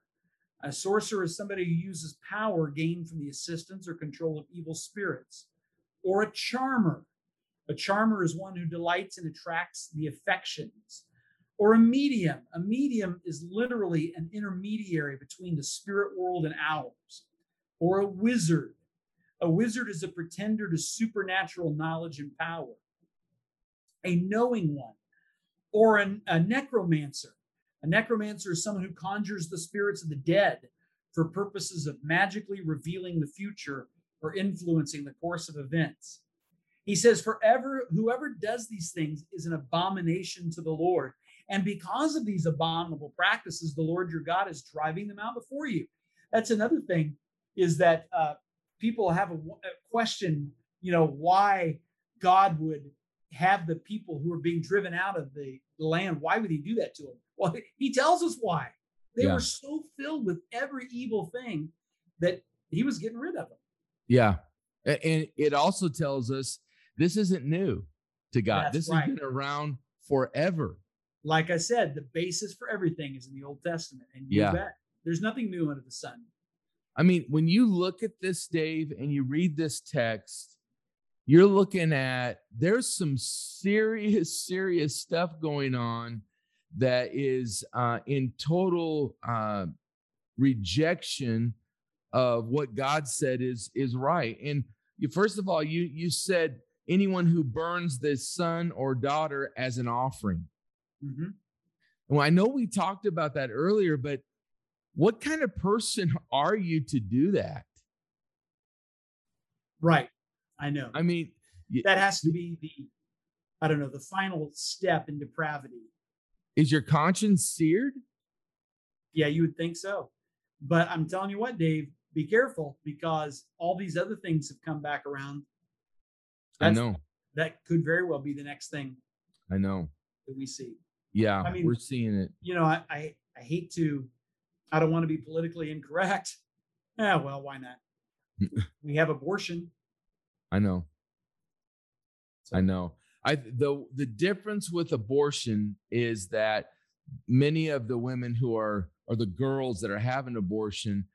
A sorcerer is somebody who uses power gained from the assistance or control of evil spirits, or a charmer. A charmer is one who delights and attracts the affections. Or a medium. A medium is literally an intermediary between the spirit world and ours. Or a wizard a wizard is a pretender to supernatural knowledge and power, a knowing one, or an, a necromancer. A necromancer is someone who conjures the spirits of the dead for purposes of magically revealing the future or influencing the course of events. He says, Forever, whoever does these things is an abomination to the Lord. And because of these abominable practices, the Lord your God is driving them out before you. That's another thing is that uh, people have a, a question, you know, why God would have the people who are being driven out of the land. Why would he do that to them? Well, he tells us why. They yeah. were so filled with every evil thing that he was getting rid of them. Yeah. And it also tells us this isn't new to God. That's this right. has been around forever. Like I said, the basis for everything is in the Old Testament. And you yeah. bet there's nothing new under the sun. I mean, when you look at this, Dave, and you read this text, you're looking at there's some serious, serious stuff going on that is uh, in total uh, rejection of what God said is is right. And you, first of all, you you said anyone who burns the son or daughter as an offering. Mm-hmm. Well, I know we talked about that earlier, but what kind of person are you to do that? Right. I know. I mean, that has to be the, I don't know, the final step in depravity. Is your conscience seared? Yeah, you would think so. But I'm telling you what, Dave, be careful because all these other things have come back around. I know. That could very well be the next thing I know. that we see. Yeah, I mean- we're seeing it. You know, I I, I hate to, I don't want to be politically incorrect. Yeah, well, why not? we have abortion. I know. I know. I the the difference with abortion is that many of the women who are or the girls that are having abortion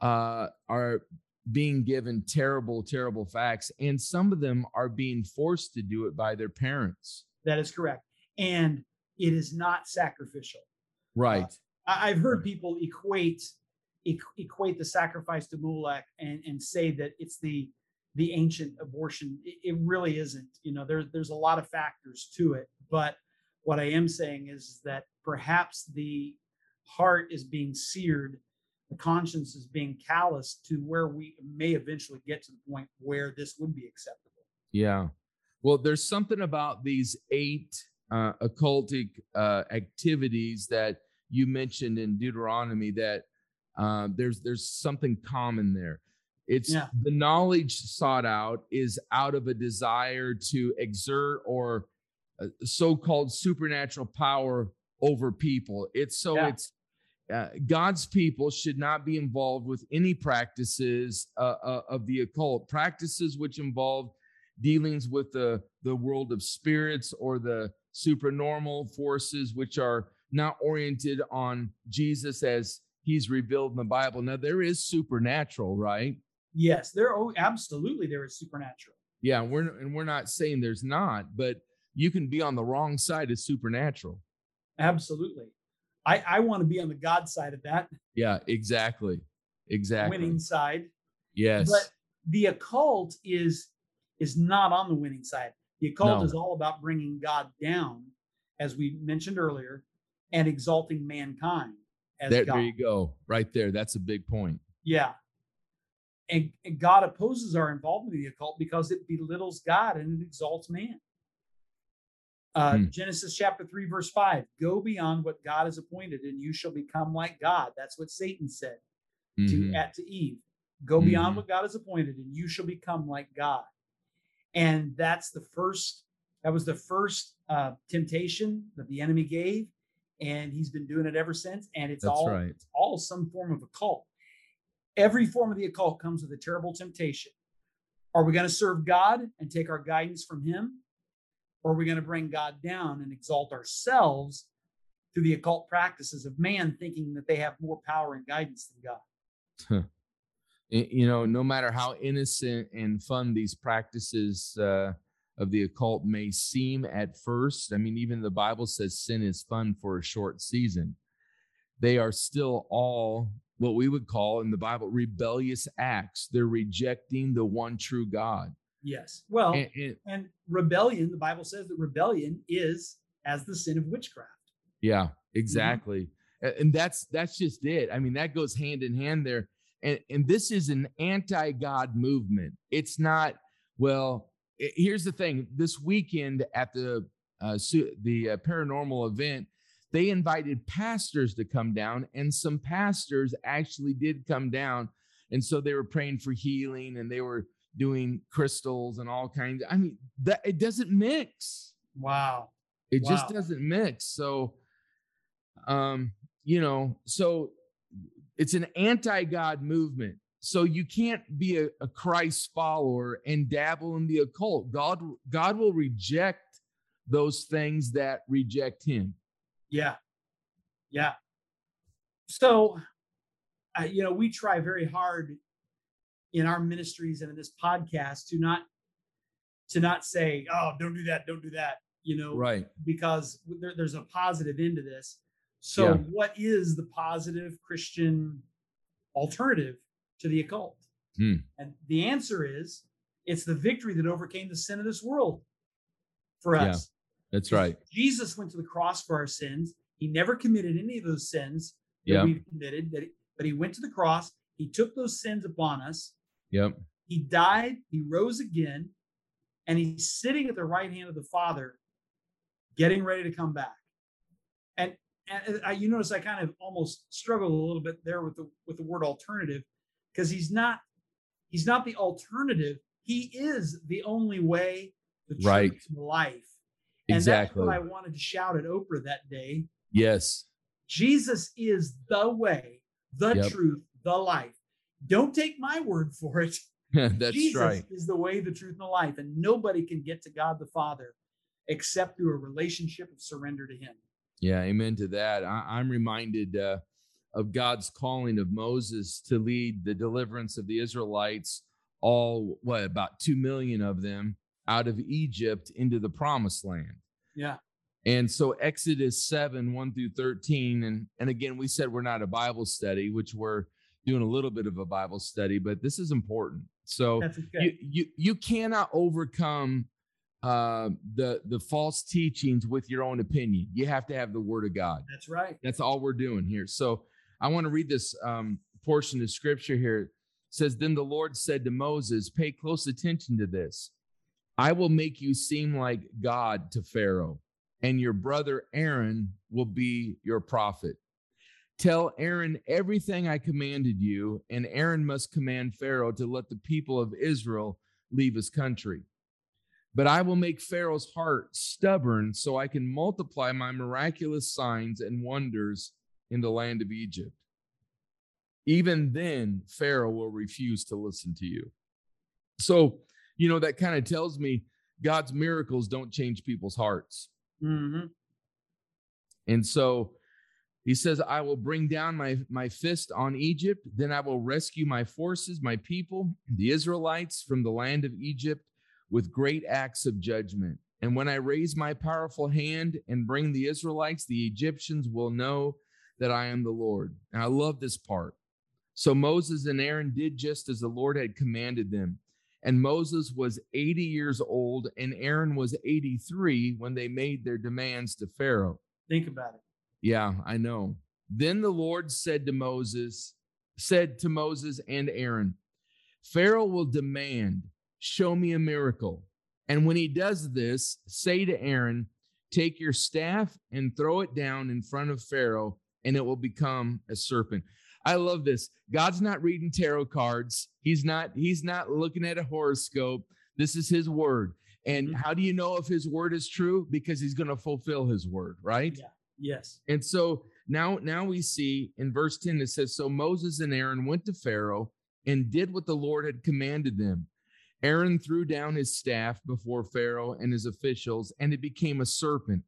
uh, are being given terrible, terrible facts, and some of them are being forced to do it by their parents. That is correct, and it is not sacrificial. Right. I, I've heard people equate equate the sacrifice to Molech and and say that it's the the ancient abortion. It, it really isn't. You know, there's there's a lot of factors to it, but what I am saying is that perhaps the heart is being seared, the conscience is being calloused to where we may eventually get to the point where this would be acceptable. Yeah. Well, there's something about these eight uh, occultic uh, activities that you mentioned in Deuteronomy that uh, there's there's something common there. It's Yeah. the knowledge sought out is out of a desire to exert or uh, so-called supernatural power over people. It's so Yeah. it's uh, God's people should not be involved with any practices uh, uh, of the occult, practices which involve dealings with the the world of spirits or the supernormal forces which are not oriented on Jesus as he's revealed in the Bible. Now there is supernatural, right? Yes, there. Oh, absolutely, there is supernatural. Yeah, we're and we're not saying there's not, but you can be on the wrong side of supernatural. Absolutely. I, I want to be on the God side of that, Yeah, exactly. Exactly. winning side. Yes. But the occult is is not on the winning side. The occult No. is all about bringing God down, as we mentioned earlier, and exalting mankind as there, God. there you go. Right there. That's a big point. Yeah. And, and God opposes our involvement in the occult because it belittles God and it exalts man. Uh, Hmm. Genesis chapter 3, verse 5 Go beyond what God has appointed, and you shall become like God. That's what Satan said to, Mhm. at, to Eve. Go beyond Mhm. what God has appointed, and you shall become like God. And that's the first, that was the first uh, temptation that the enemy gave. And he's been doing it ever since. And it's That's all right. it's all some form of occult. Every form of the occult comes with a terrible temptation. Are we going to serve God and take our guidance from Him? Or are we going to bring God down and exalt ourselves through the occult practices of man, thinking that they have more power and guidance than God? Y- you know, no matter how innocent and fun these practices uh, of the occult may seem at first, I mean, even the Bible says sin is fun for a short season. They are still all what we would call in the Bible rebellious acts. They're rejecting the one true God. Yes. Well, And- and- and rebellion, the Bible says that rebellion is as the sin of witchcraft. Yeah, mm-hmm. exactly. A- And that's that's just it. I mean, that goes hand in hand there. And and this is an anti-God movement. It's not well, here's the thing. This weekend at the uh the uh, paranormal event, they invited pastors to come down and some pastors actually did come down. And so they were praying for healing and they were doing crystals and all kinds. I mean, that it doesn't mix Wow. it just doesn't mix so um you know so it's an anti-god movement so you can't be a, a christ follower and dabble in the occult god god will reject those things that reject him Yeah. Yeah. So, uh, you know, we try very hard in our ministries and in this podcast to not to not say, "Oh, don't do that, don't do that," you know, right because there, there's a positive end to this. So, Yeah. what is the positive Christian alternative to the occult? Hmm. And the answer is it's the victory that overcame the sin of this world for Yeah. us. that's right Jesus went to the cross for our sins. He never committed any of those sins that Yeah. we've committed, that but he went to the cross. He took those sins upon us. yep He died, he rose again, and he's sitting at the right hand of the Father, getting ready to come back. And, and I, you notice I kind of almost struggled a little bit there with the with the word alternative, because he's not he's not the alternative. He is the only way, the truth, Right. life. And Exactly. that's what I wanted to shout at Oprah that day. Yes. Jesus is the way, the Yep. truth, the life. Don't take my word for it. That's Jesus right. is the way, the truth, and the life. And nobody can get to God the Father except through a relationship of surrender to Him. Yeah, amen to that. I, I'm reminded uh, of God's calling of Moses to lead the deliverance of the Israelites, all what about two million of them out of Egypt into the promised land. Yeah. And so Exodus 7, 1 through 13. And, and again, we said we're not a Bible study, which we're doing a little bit of a Bible study, but this is important. So you, you you cannot overcome uh, the the false teachings with your own opinion. You have to have the word of God. That's right. That's all we're doing here. So I want to read this um, portion of scripture here. It says, Then the Lord said to Moses, Pay close attention to this. I will make you seem like God to Pharaoh, and your brother Aaron will be your prophet. Tell Aaron everything I commanded you, and Aaron must command Pharaoh to let the people of Israel leave his country. But I will make Pharaoh's heart stubborn so I can multiply my miraculous signs and wonders in the land of Egypt. Even then, Pharaoh will refuse to listen to you. So, you know, that kind of tells me God's miracles don't change people's hearts. Mhm. And so he says, I will bring down my, my fist on Egypt. Then I will rescue my forces, my people, the Israelites from the land of Egypt with great acts of judgment. And when I raise my powerful hand and bring the Israelites, the Egyptians will know that I am the Lord. And I love this part. So Moses and Aaron did just as the Lord had commanded them. And Moses was 80 years old, and Aaron was 83 when they made their demands to Pharaoh. Think about it. Yeah, I know. Then the Lord said to Moses, said to Moses and Aaron, Pharaoh will demand, show me a miracle. And when he does this, say to Aaron, take your staff and throw it down in front of Pharaoh, and it will become a serpent. I love this. God's not reading tarot cards. He's not he's not looking at a horoscope. This is his word. And Mhm. how do you know if his word is true? Because he's going to fulfill his word, right? Yeah. Yes. And so now, now we see in verse 10 it says, So Moses and Aaron went to Pharaoh and did what the Lord had commanded them. Aaron threw down his staff before Pharaoh and his officials, and it became a serpent.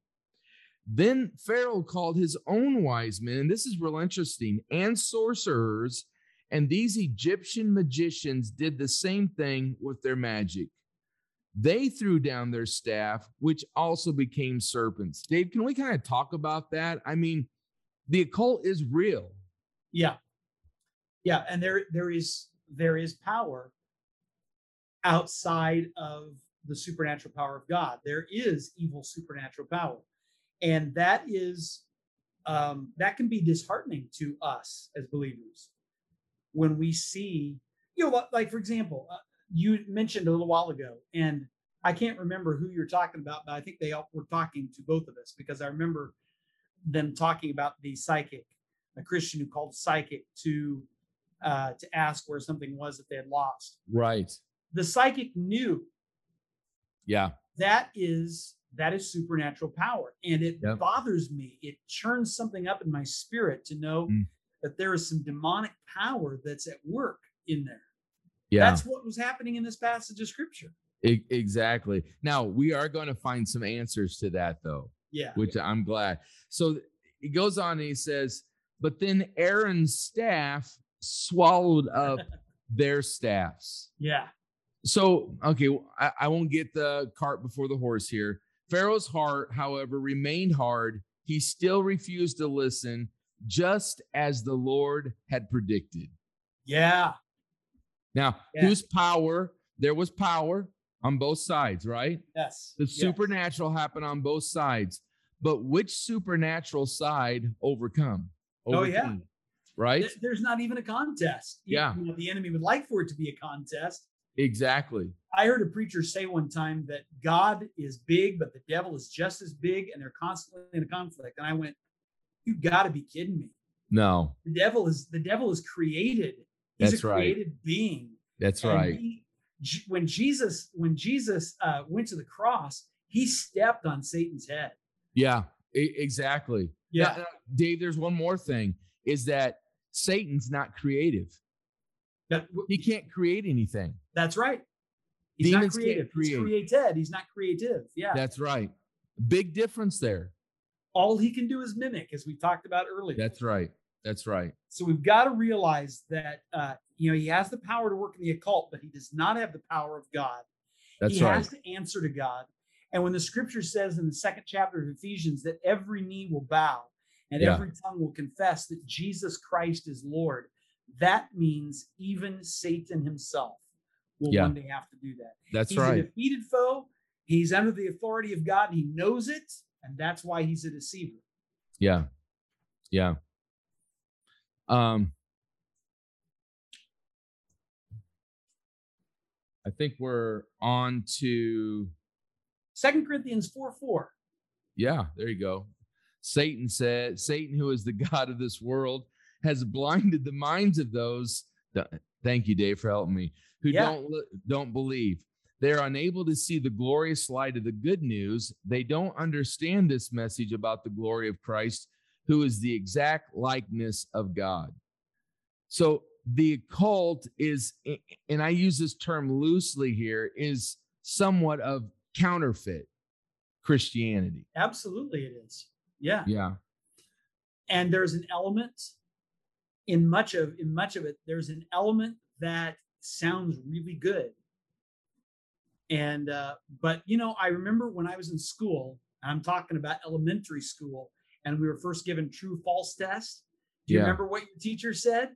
Then Pharaoh called his own wise men, and this is real interesting, and sorcerers, and these Egyptian magicians did the same thing with their magic. They threw down their staff, which also became serpents. Dave, can we kind of talk about that? I mean, the occult is real. Yeah. Yeah. And there there is there is power outside of the supernatural power of God. There is evil supernatural power. And that is um, that can be disheartening to us as believers when we see, you know, like for example, uh, you mentioned a little while ago, and I can't remember who you're talking about, but I think they all were talking to both of us because I remember them talking about the psychic, a Christian who called psychic to uh, to ask where something was that they had lost. Right. The psychic knew Yeah. that is that is supernatural power, and it Yep. bothers me. It churns something up in my spirit to know Mm. that there is some demonic power that's at work in there. Yeah. That's what was happening in this passage of scripture. Exactly. Now, we are going to find some answers to that, though, Yeah. which I'm glad. So he goes on and he says, But then Aaron's staff swallowed up their staffs. Yeah. So, okay, I, I won't get the cart before the horse here. Pharaoh's heart, however, remained hard. He still refused to listen, just as the Lord had predicted. Yeah. Now, Yeah. whose power? There was power on both sides, right? Yes. The yes. supernatural happened on both sides. But which supernatural side overcome? Oh, yeah. Right? There's not even a contest. You- Yeah. know, the enemy would like for it to be a contest. Exactly. I heard a preacher say one time that God is big, but the devil is just as big, and they're constantly in a conflict. And I went, "You got to be kidding me! No. The devil is the devil is created He's That's a right. created being. That's And right. he- when Jesus when Jesus uh, went to the cross, he stepped on Satan's head. Yeah, exactly. Yeah, now, Dave, there's one more thing is that Satan's not creative. That- He can't create anything. that's right. He's Demons not creative. create. He's created. He's not creative. Yeah. That's right. Big difference there. All he can do is mimic, as we talked about earlier. That's right. That's right. So we've got to realize that uh, you know he has the power to work in the occult, but he does not have the power of God. That's he right. has to answer to God. And when the scripture says in the second chapter of Ephesians that every knee will bow and Yeah. every tongue will confess that Jesus Christ is Lord, that means even Satan himself will Yeah. one day have to do that. That's right. he's a defeated foe. He's under the authority of God. He knows it, and that's why he's a deceiver. Yeah. Yeah. Um I think we're on to Second Corinthians 4 4. yeah, there you go. Satan said, Satan, who is the God of this world, has blinded the minds of those. Thank you, Dave, for helping me. Who Yeah. don't don't believe. They're unable to see the glorious light of the good news. They don't understand this message about the glory of Christ, who is the exact likeness of God. So the occult is, and I use this term loosely here, is somewhat of counterfeit Christianity. Absolutely, it is. Yeah. Yeah. and there's an element in much of in much of it there's an element that sounds really good and uh but you know i remember when i was in school and i'm talking about elementary school and we were first given true false test do you Yeah. remember what your teacher said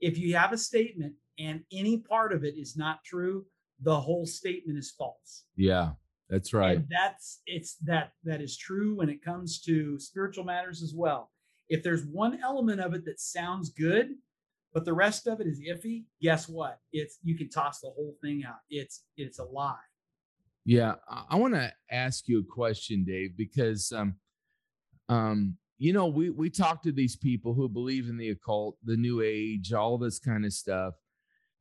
if you have a statement and any part of it is not true the whole statement is false Yeah. That's right. and that's it's that that is true when it comes to spiritual matters as well. If there's one element of it that sounds good, but the rest of it is iffy, guess what? It's you can toss the whole thing out. It's it's a lie. Yeah, I, want to ask you a question, Dave, because um, um, you know, we we talk to these people who believe in the occult, the New Age, all this kind of stuff,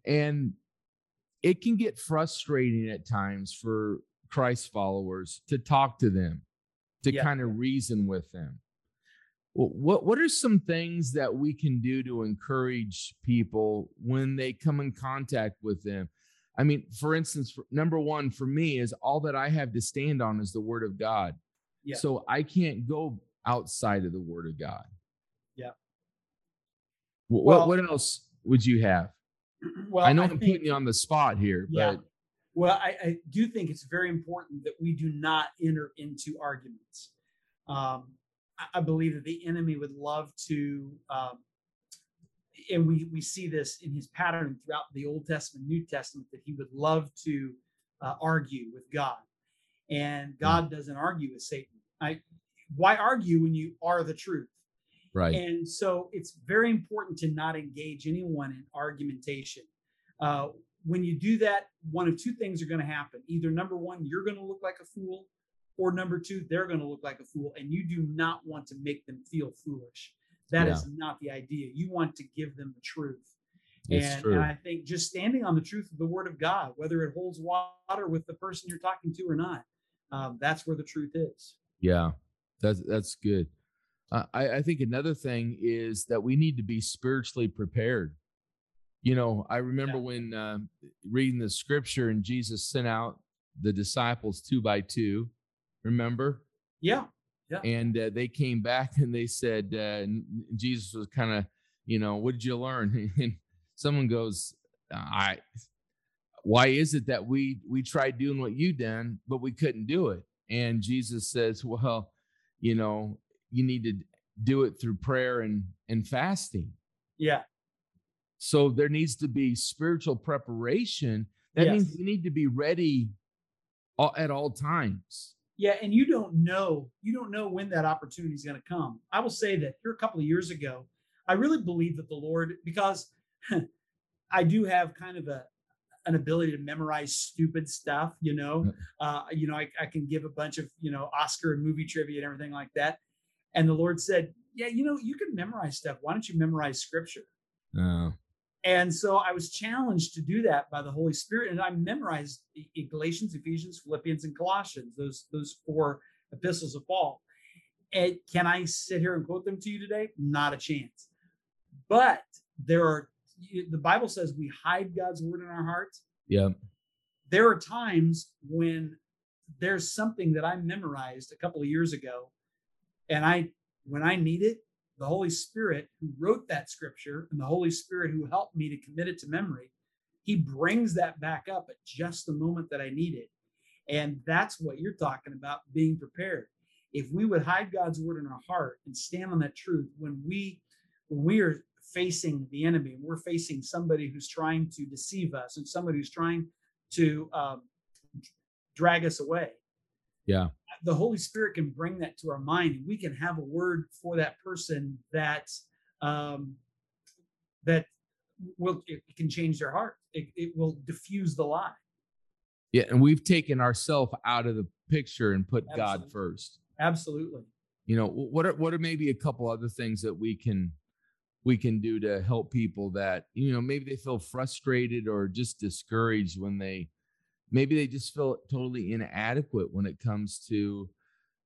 and it can get frustrating at times for Christ followers to talk to them, to Yeah. kind of reason with them. Well, what what are some things that we can do to encourage people when they come in contact with them? I mean, for instance, for, number one for me is all that I have to stand on is the word of God. Yeah. So I can't go outside of the word of God. Yeah. Wh- Well- what what else would you have? well, I know I'm think- putting you on the spot here, Yeah. but Well, I, I do think it's very important that we do not enter into arguments. Um, I, believe that the enemy would love to, um, and we we see this in his pattern throughout the Old Testament, New Testament, that he would love to uh, argue with God, and God doesn't argue with Satan. I why argue when you are the truth? right. And so it's very important to not engage anyone in argumentation. Uh, when you do that, one of two things are going to happen. Either number one, you're going to look like a fool, or number two, they're going to look like a fool. And you do not want to make them feel foolish. That is not the idea. You want to give them the truth. and, and I think just standing on the truth of the word of God, whether it holds water with the person you're talking to or not, um, that's where the truth is. Yeah, that's that's good. Uh, I I think another thing is that we need to be spiritually prepared. You know, I remember Yeah. when uh, reading the scripture and Jesus sent out the disciples two by two. Remember, Yeah. Yeah. and uh, they came back and they said, uh, Jesus was kind of, you know, what did you learn? and someone goes, I. Why is it that we we tried doing what you done, but we couldn't do it? And Jesus says, well, you know, you need to do it through prayer and and fasting. Yeah. So there needs to be spiritual preparation. That means Yes. we need to be ready all, at all times. Yeah, and you don't know, you don't know when that opportunity is going to come. I will say that here a couple of years ago, I really believe that the Lord, because I do have kind of a an ability to memorize stupid stuff, you know. Uh, you know, I, I can give a bunch of, you know, Oscar and movie trivia and everything like that. And the Lord said, Yeah, you know, you can memorize stuff. Why don't you memorize scripture? Uh, And so I was challenged to do that by the Holy Spirit, and I memorized Galatians, Ephesians, Philippians, and Colossians. Those those four epistles of Paul. And can I sit here and quote them to you today? Not a chance. But there are the Bible says we hide God's word in our hearts. Yeah. There are times when there's something that I memorized a couple of years ago, and I when I need it, the Holy Spirit who wrote that scripture and the Holy Spirit who helped me to commit it to memory, he brings that back up at just the moment that I need it. And that's what you're talking about being prepared. If we would hide God's word in our heart and stand on that truth when we when we are facing the enemy we're facing somebody who's trying to deceive us and somebody who's trying to um, drag us away. Yeah. The Holy Spirit can bring that to our mind and we can have a word for that person that um, that will it can change their heart. It, it will diffuse the lie. Yeah, and we've taken ourselves out of the picture and put Absolutely. God first. Absolutely. You know, what are what are maybe a couple other things that we can we can do to help people that, you know, maybe they feel frustrated or just discouraged when they maybe they just feel totally inadequate when it comes to,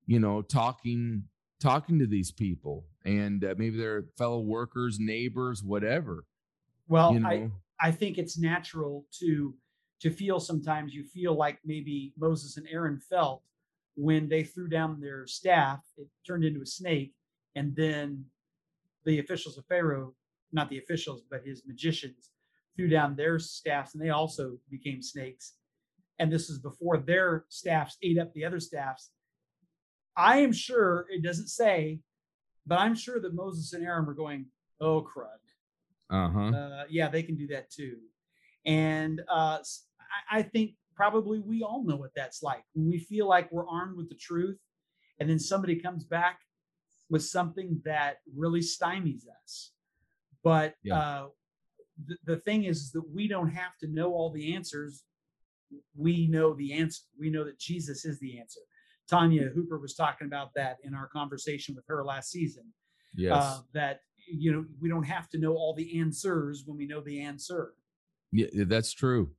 you know, talking talking to these people and uh, maybe their fellow workers, neighbors, whatever. Well, you know? I I think it's natural to to feel sometimes you feel like maybe Moses and Aaron felt when they threw down their staff, it turned into a snake, and then the officials of Pharaoh, not the officials, but his magicians, threw down their staffs and they also became snakes. And this is before their staffs ate up the other staffs. I am sure it doesn't say, but I'm sure that Moses and Aaron were going, oh, crud. Uh-huh. Uh, yeah, they can do that too. And uh, I, I think probably we all know what that's like when we feel like we're armed with the truth and then somebody comes back with something that really stymies us. But Yeah. uh, the, the thing is that we don't have to know all the answers. We know the answer. We know that Jesus is the answer. Tanya Hooper was talking about that in our conversation with her last season. Yes. Uh, that you know we don't have to know all the answers when we know the answer. Yeah, that's true.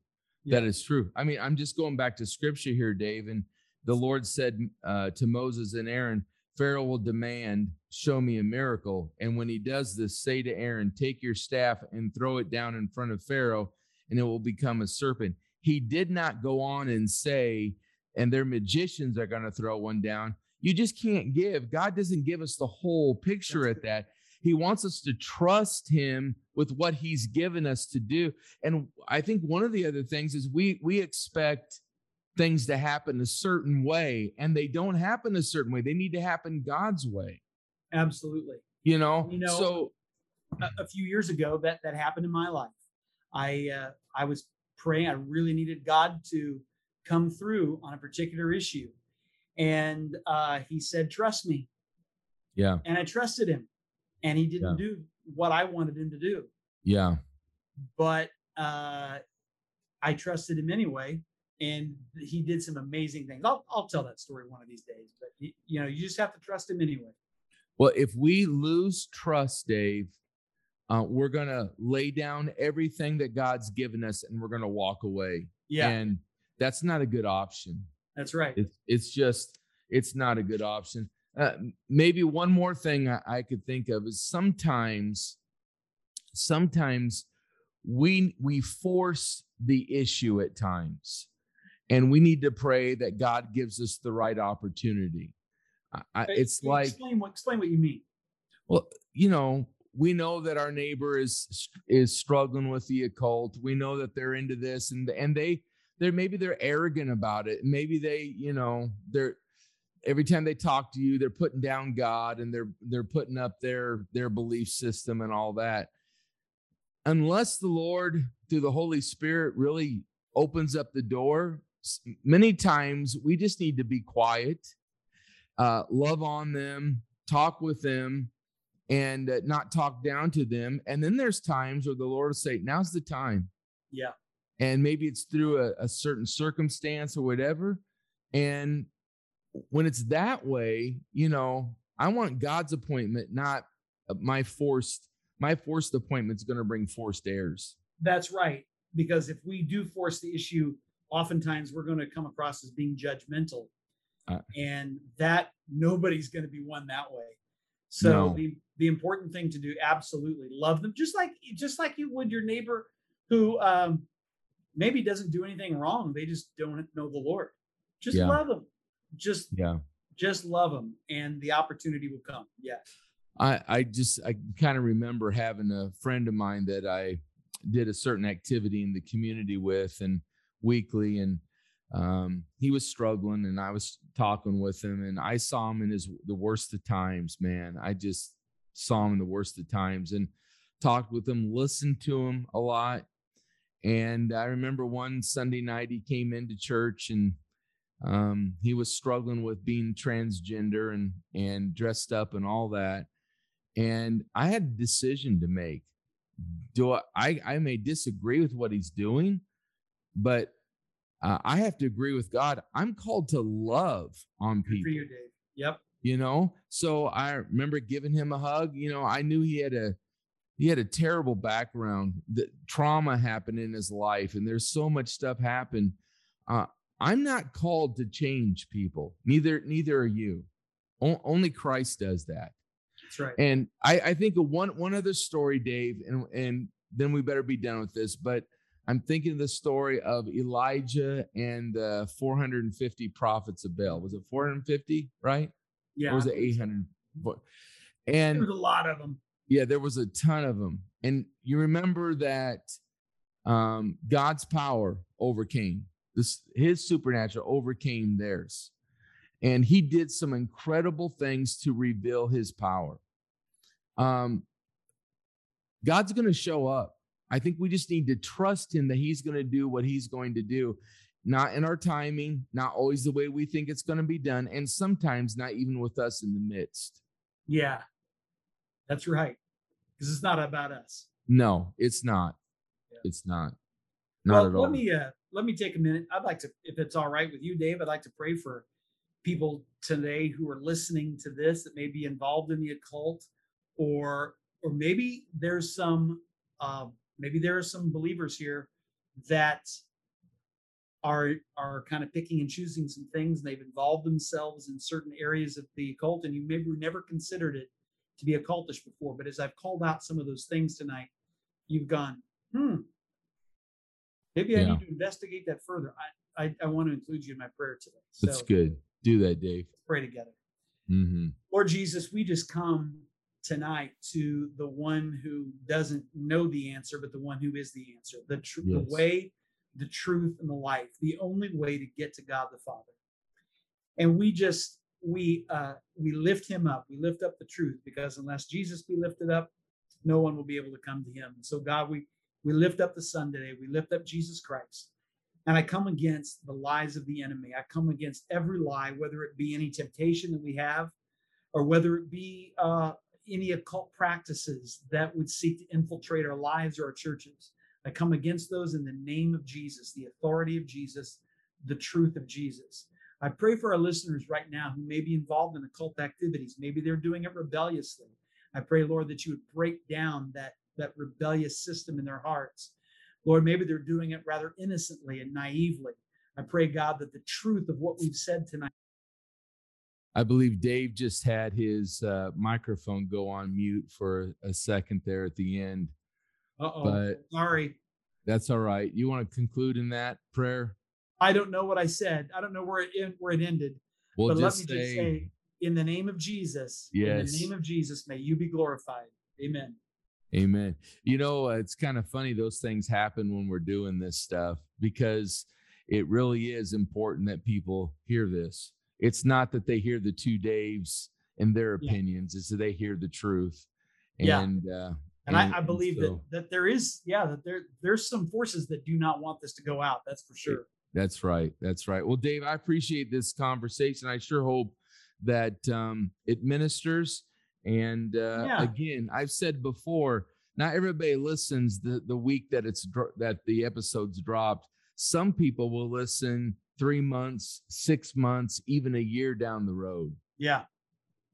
Yeah. That is true. I mean, I'm just going back to scripture here, Dave. And the Lord said uh, to Moses and Aaron, Pharaoh will demand, Show me a miracle. And when he does this, say to Aaron, Take your staff and throw it down in front of Pharaoh, and it will become a serpent. He did not go on and say, And their magicians are going to throw one down. You just can't give. God doesn't give us the whole picture at that. He wants us to trust him with what he's given us to do. And I think one of the other things is we we expect things to happen a certain way and they don't happen a certain way. They need to happen God's way. Absolutely. You know? You know, so a, a few years ago that that happened in my life. I uh, I was praying. I really needed God to come through on a particular issue, and uh, He said, "Trust me," yeah, and I trusted Him, and He didn't do what I wanted Him to do, yeah. but uh, I trusted Him anyway, and He did some amazing things. I'll I'll tell that story one of these days, but you, you know, you just have to trust Him anyway. Well, if we lose trust, Dave, uh, we're gonna lay down everything that God's given us and we're gonna walk away. Yeah, And that's not a good option. that's right. It's it's just it's not a good option. Uh, maybe one more thing I, I could think of is sometimes sometimes we we force the issue at times, and we need to pray that God gives us the right opportunity. I, it's like explain what explain what you mean. well, you know, we know that our neighbor is is struggling with the occult. We know that they're into this, and and they they're maybe they're arrogant about it. Maybe they, you know, they're every time they talk to you, they're putting down God and they're they're putting up their their belief system and all that. Unless the Lord through the Holy Spirit really opens up the door, many times we just need to be quiet, uh, love on them, talk with them, and uh, not talk down to them. And then there's times where the Lord will say, "Now's the time." Yeah, and maybe it's through a, a certain circumstance or whatever. And when it's that way, you know, I want God's appointment, not uh, my forced my forced appointment's going to bring forced errors. That's right. Because if we do force the issue, oftentimes we're going to come across as being judgmental. Uh, and that nobody's going to be one that way. So No. the, the important thing to do, absolutely love them, just like just like you would your neighbor who um, maybe doesn't do anything wrong. They just don't know the Lord. Just Yeah. love them. Just Yeah. just love them, and the opportunity will come. Yeah. I, I just I kind of remember having a friend of mine that I did a certain activity in the community with and weekly and um, he was struggling and I was talking with him and I saw him in his the worst of times, man. I just saw him in the worst of times and talked with him, listened to him a lot. And I remember one Sunday night he came into church and um, he was struggling with being transgender and and dressed up and all that and i had a decision to make do i i, I may disagree with what he's doing but uh, i have to agree with god i'm called to love on Good for people you, Dave. Yep. you know so i remember giving him a hug you know i knew he had a he had a terrible background the trauma happened in his life and there's so much stuff happened uh, i'm not called to change people neither neither are you O- only christ does that That's right. and I, I think of one one other story, Dave, and and then we better be done with this. But I'm thinking of the story of Elijah and the 450 prophets of Baal. Was it 450, right? yeah. Or was it 800? What- There And was a lot of them. yeah, there was a ton of them. And you remember that um, God's power overcame this, his supernatural overcame theirs. And he did some incredible things to reveal his power. Um, God's going to show up. I think we just need to trust him that he's going to do what he's going to do, not in our timing, not always the way we think it's going to be done, and sometimes not even with us in the midst. Yeah. That's right. Because it's not about us. No, it's not. Yeah. It's not. Not well, at all. let me uh let me take a minute. I'd like to, if it's all right with you, Dave, I'd like to pray for people today who are listening to this that may be involved in the occult, or or maybe there's some uh, maybe there are some believers here that are are kind of picking and choosing some things and they've involved themselves in certain areas of the occult and you maybe never considered it to be occultish before but as i've called out some of those things tonight you've gone hmm maybe i need to investigate that further. I i, I want to include you in my prayer today. So That's good. Do that, Dave. let's pray together. Hmm Lord Jesus, we just come tonight to the one who doesn't know the answer, but the one who is the answer, the, tr- Yes. the way, the truth, and the life, the only way to get to God the Father. And we just we uh, we lift him up. We lift up the truth because unless Jesus be lifted up, no one will be able to come to him. And So God, we we lift up the Son today. We lift up Jesus Christ. And I come against the lies of the enemy. I come against every lie, whether it be any temptation that we have, or whether it be uh, any occult practices that would seek to infiltrate our lives or our churches. I come against those in the name of Jesus, the authority of Jesus, the truth of Jesus. I pray for our listeners right now who may be involved in occult activities. Maybe they're doing it rebelliously. I pray, Lord, that you would break down that, that rebellious system in their hearts. Lord, maybe they're doing it rather innocently and naively. I pray, God, that the truth of what we've said tonight. I believe Dave just had his uh, microphone go on mute for a second there at the end. Uh oh. But- Sorry. That's all right. You want to conclude in that prayer? I don't know what I said. I don't know where it en- where it ended. We'll but let me just say, in the name of Jesus, yes. in the name of Jesus, may you be glorified. Amen. Amen. You know, uh, it's kind of funny those things happen when we're doing this stuff because it really is important that people hear this. It's not that they hear the two Daves and their Yeah. opinions, it's that they hear the truth. Yeah. And uh And, I, I and believe so- that that there is, yeah, that there there's some forces that do not want this to go out. That's for sure. That's right. That's right. Well, Dave, I appreciate this conversation. I sure hope that um, it ministers. And uh, Yeah. again, I've said before, not everybody listens the the week that it's that the episode's dropped. Some people will listen three months, six months, even a year down the road. Yeah.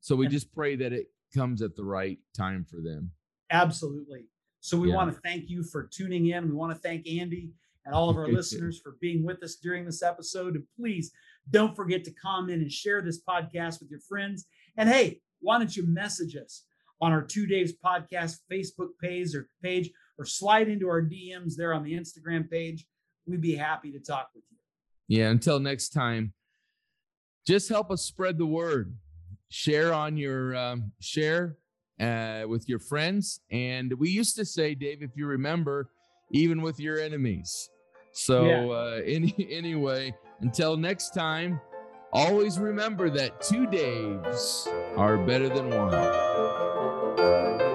So we just pray that it comes at the right time for them. Absolutely. So we Yeah. want to thank you for tuning in. We want to thank Andy and all of our listeners for being with us during this episode. And please don't forget to comment and share this podcast with your friends. And hey, why don't you message us on our Two Daves Podcast Facebook page or page or slide into our DMs there on the Instagram page. We'd be happy to talk with you. Yeah, until next time, just help us spread the word. Share on your um, share uh, with your friends, and we used to say, Dave, if you remember, even with your enemies. So Yeah. uh, any anyway, until next time, always remember that two Daves are better than one.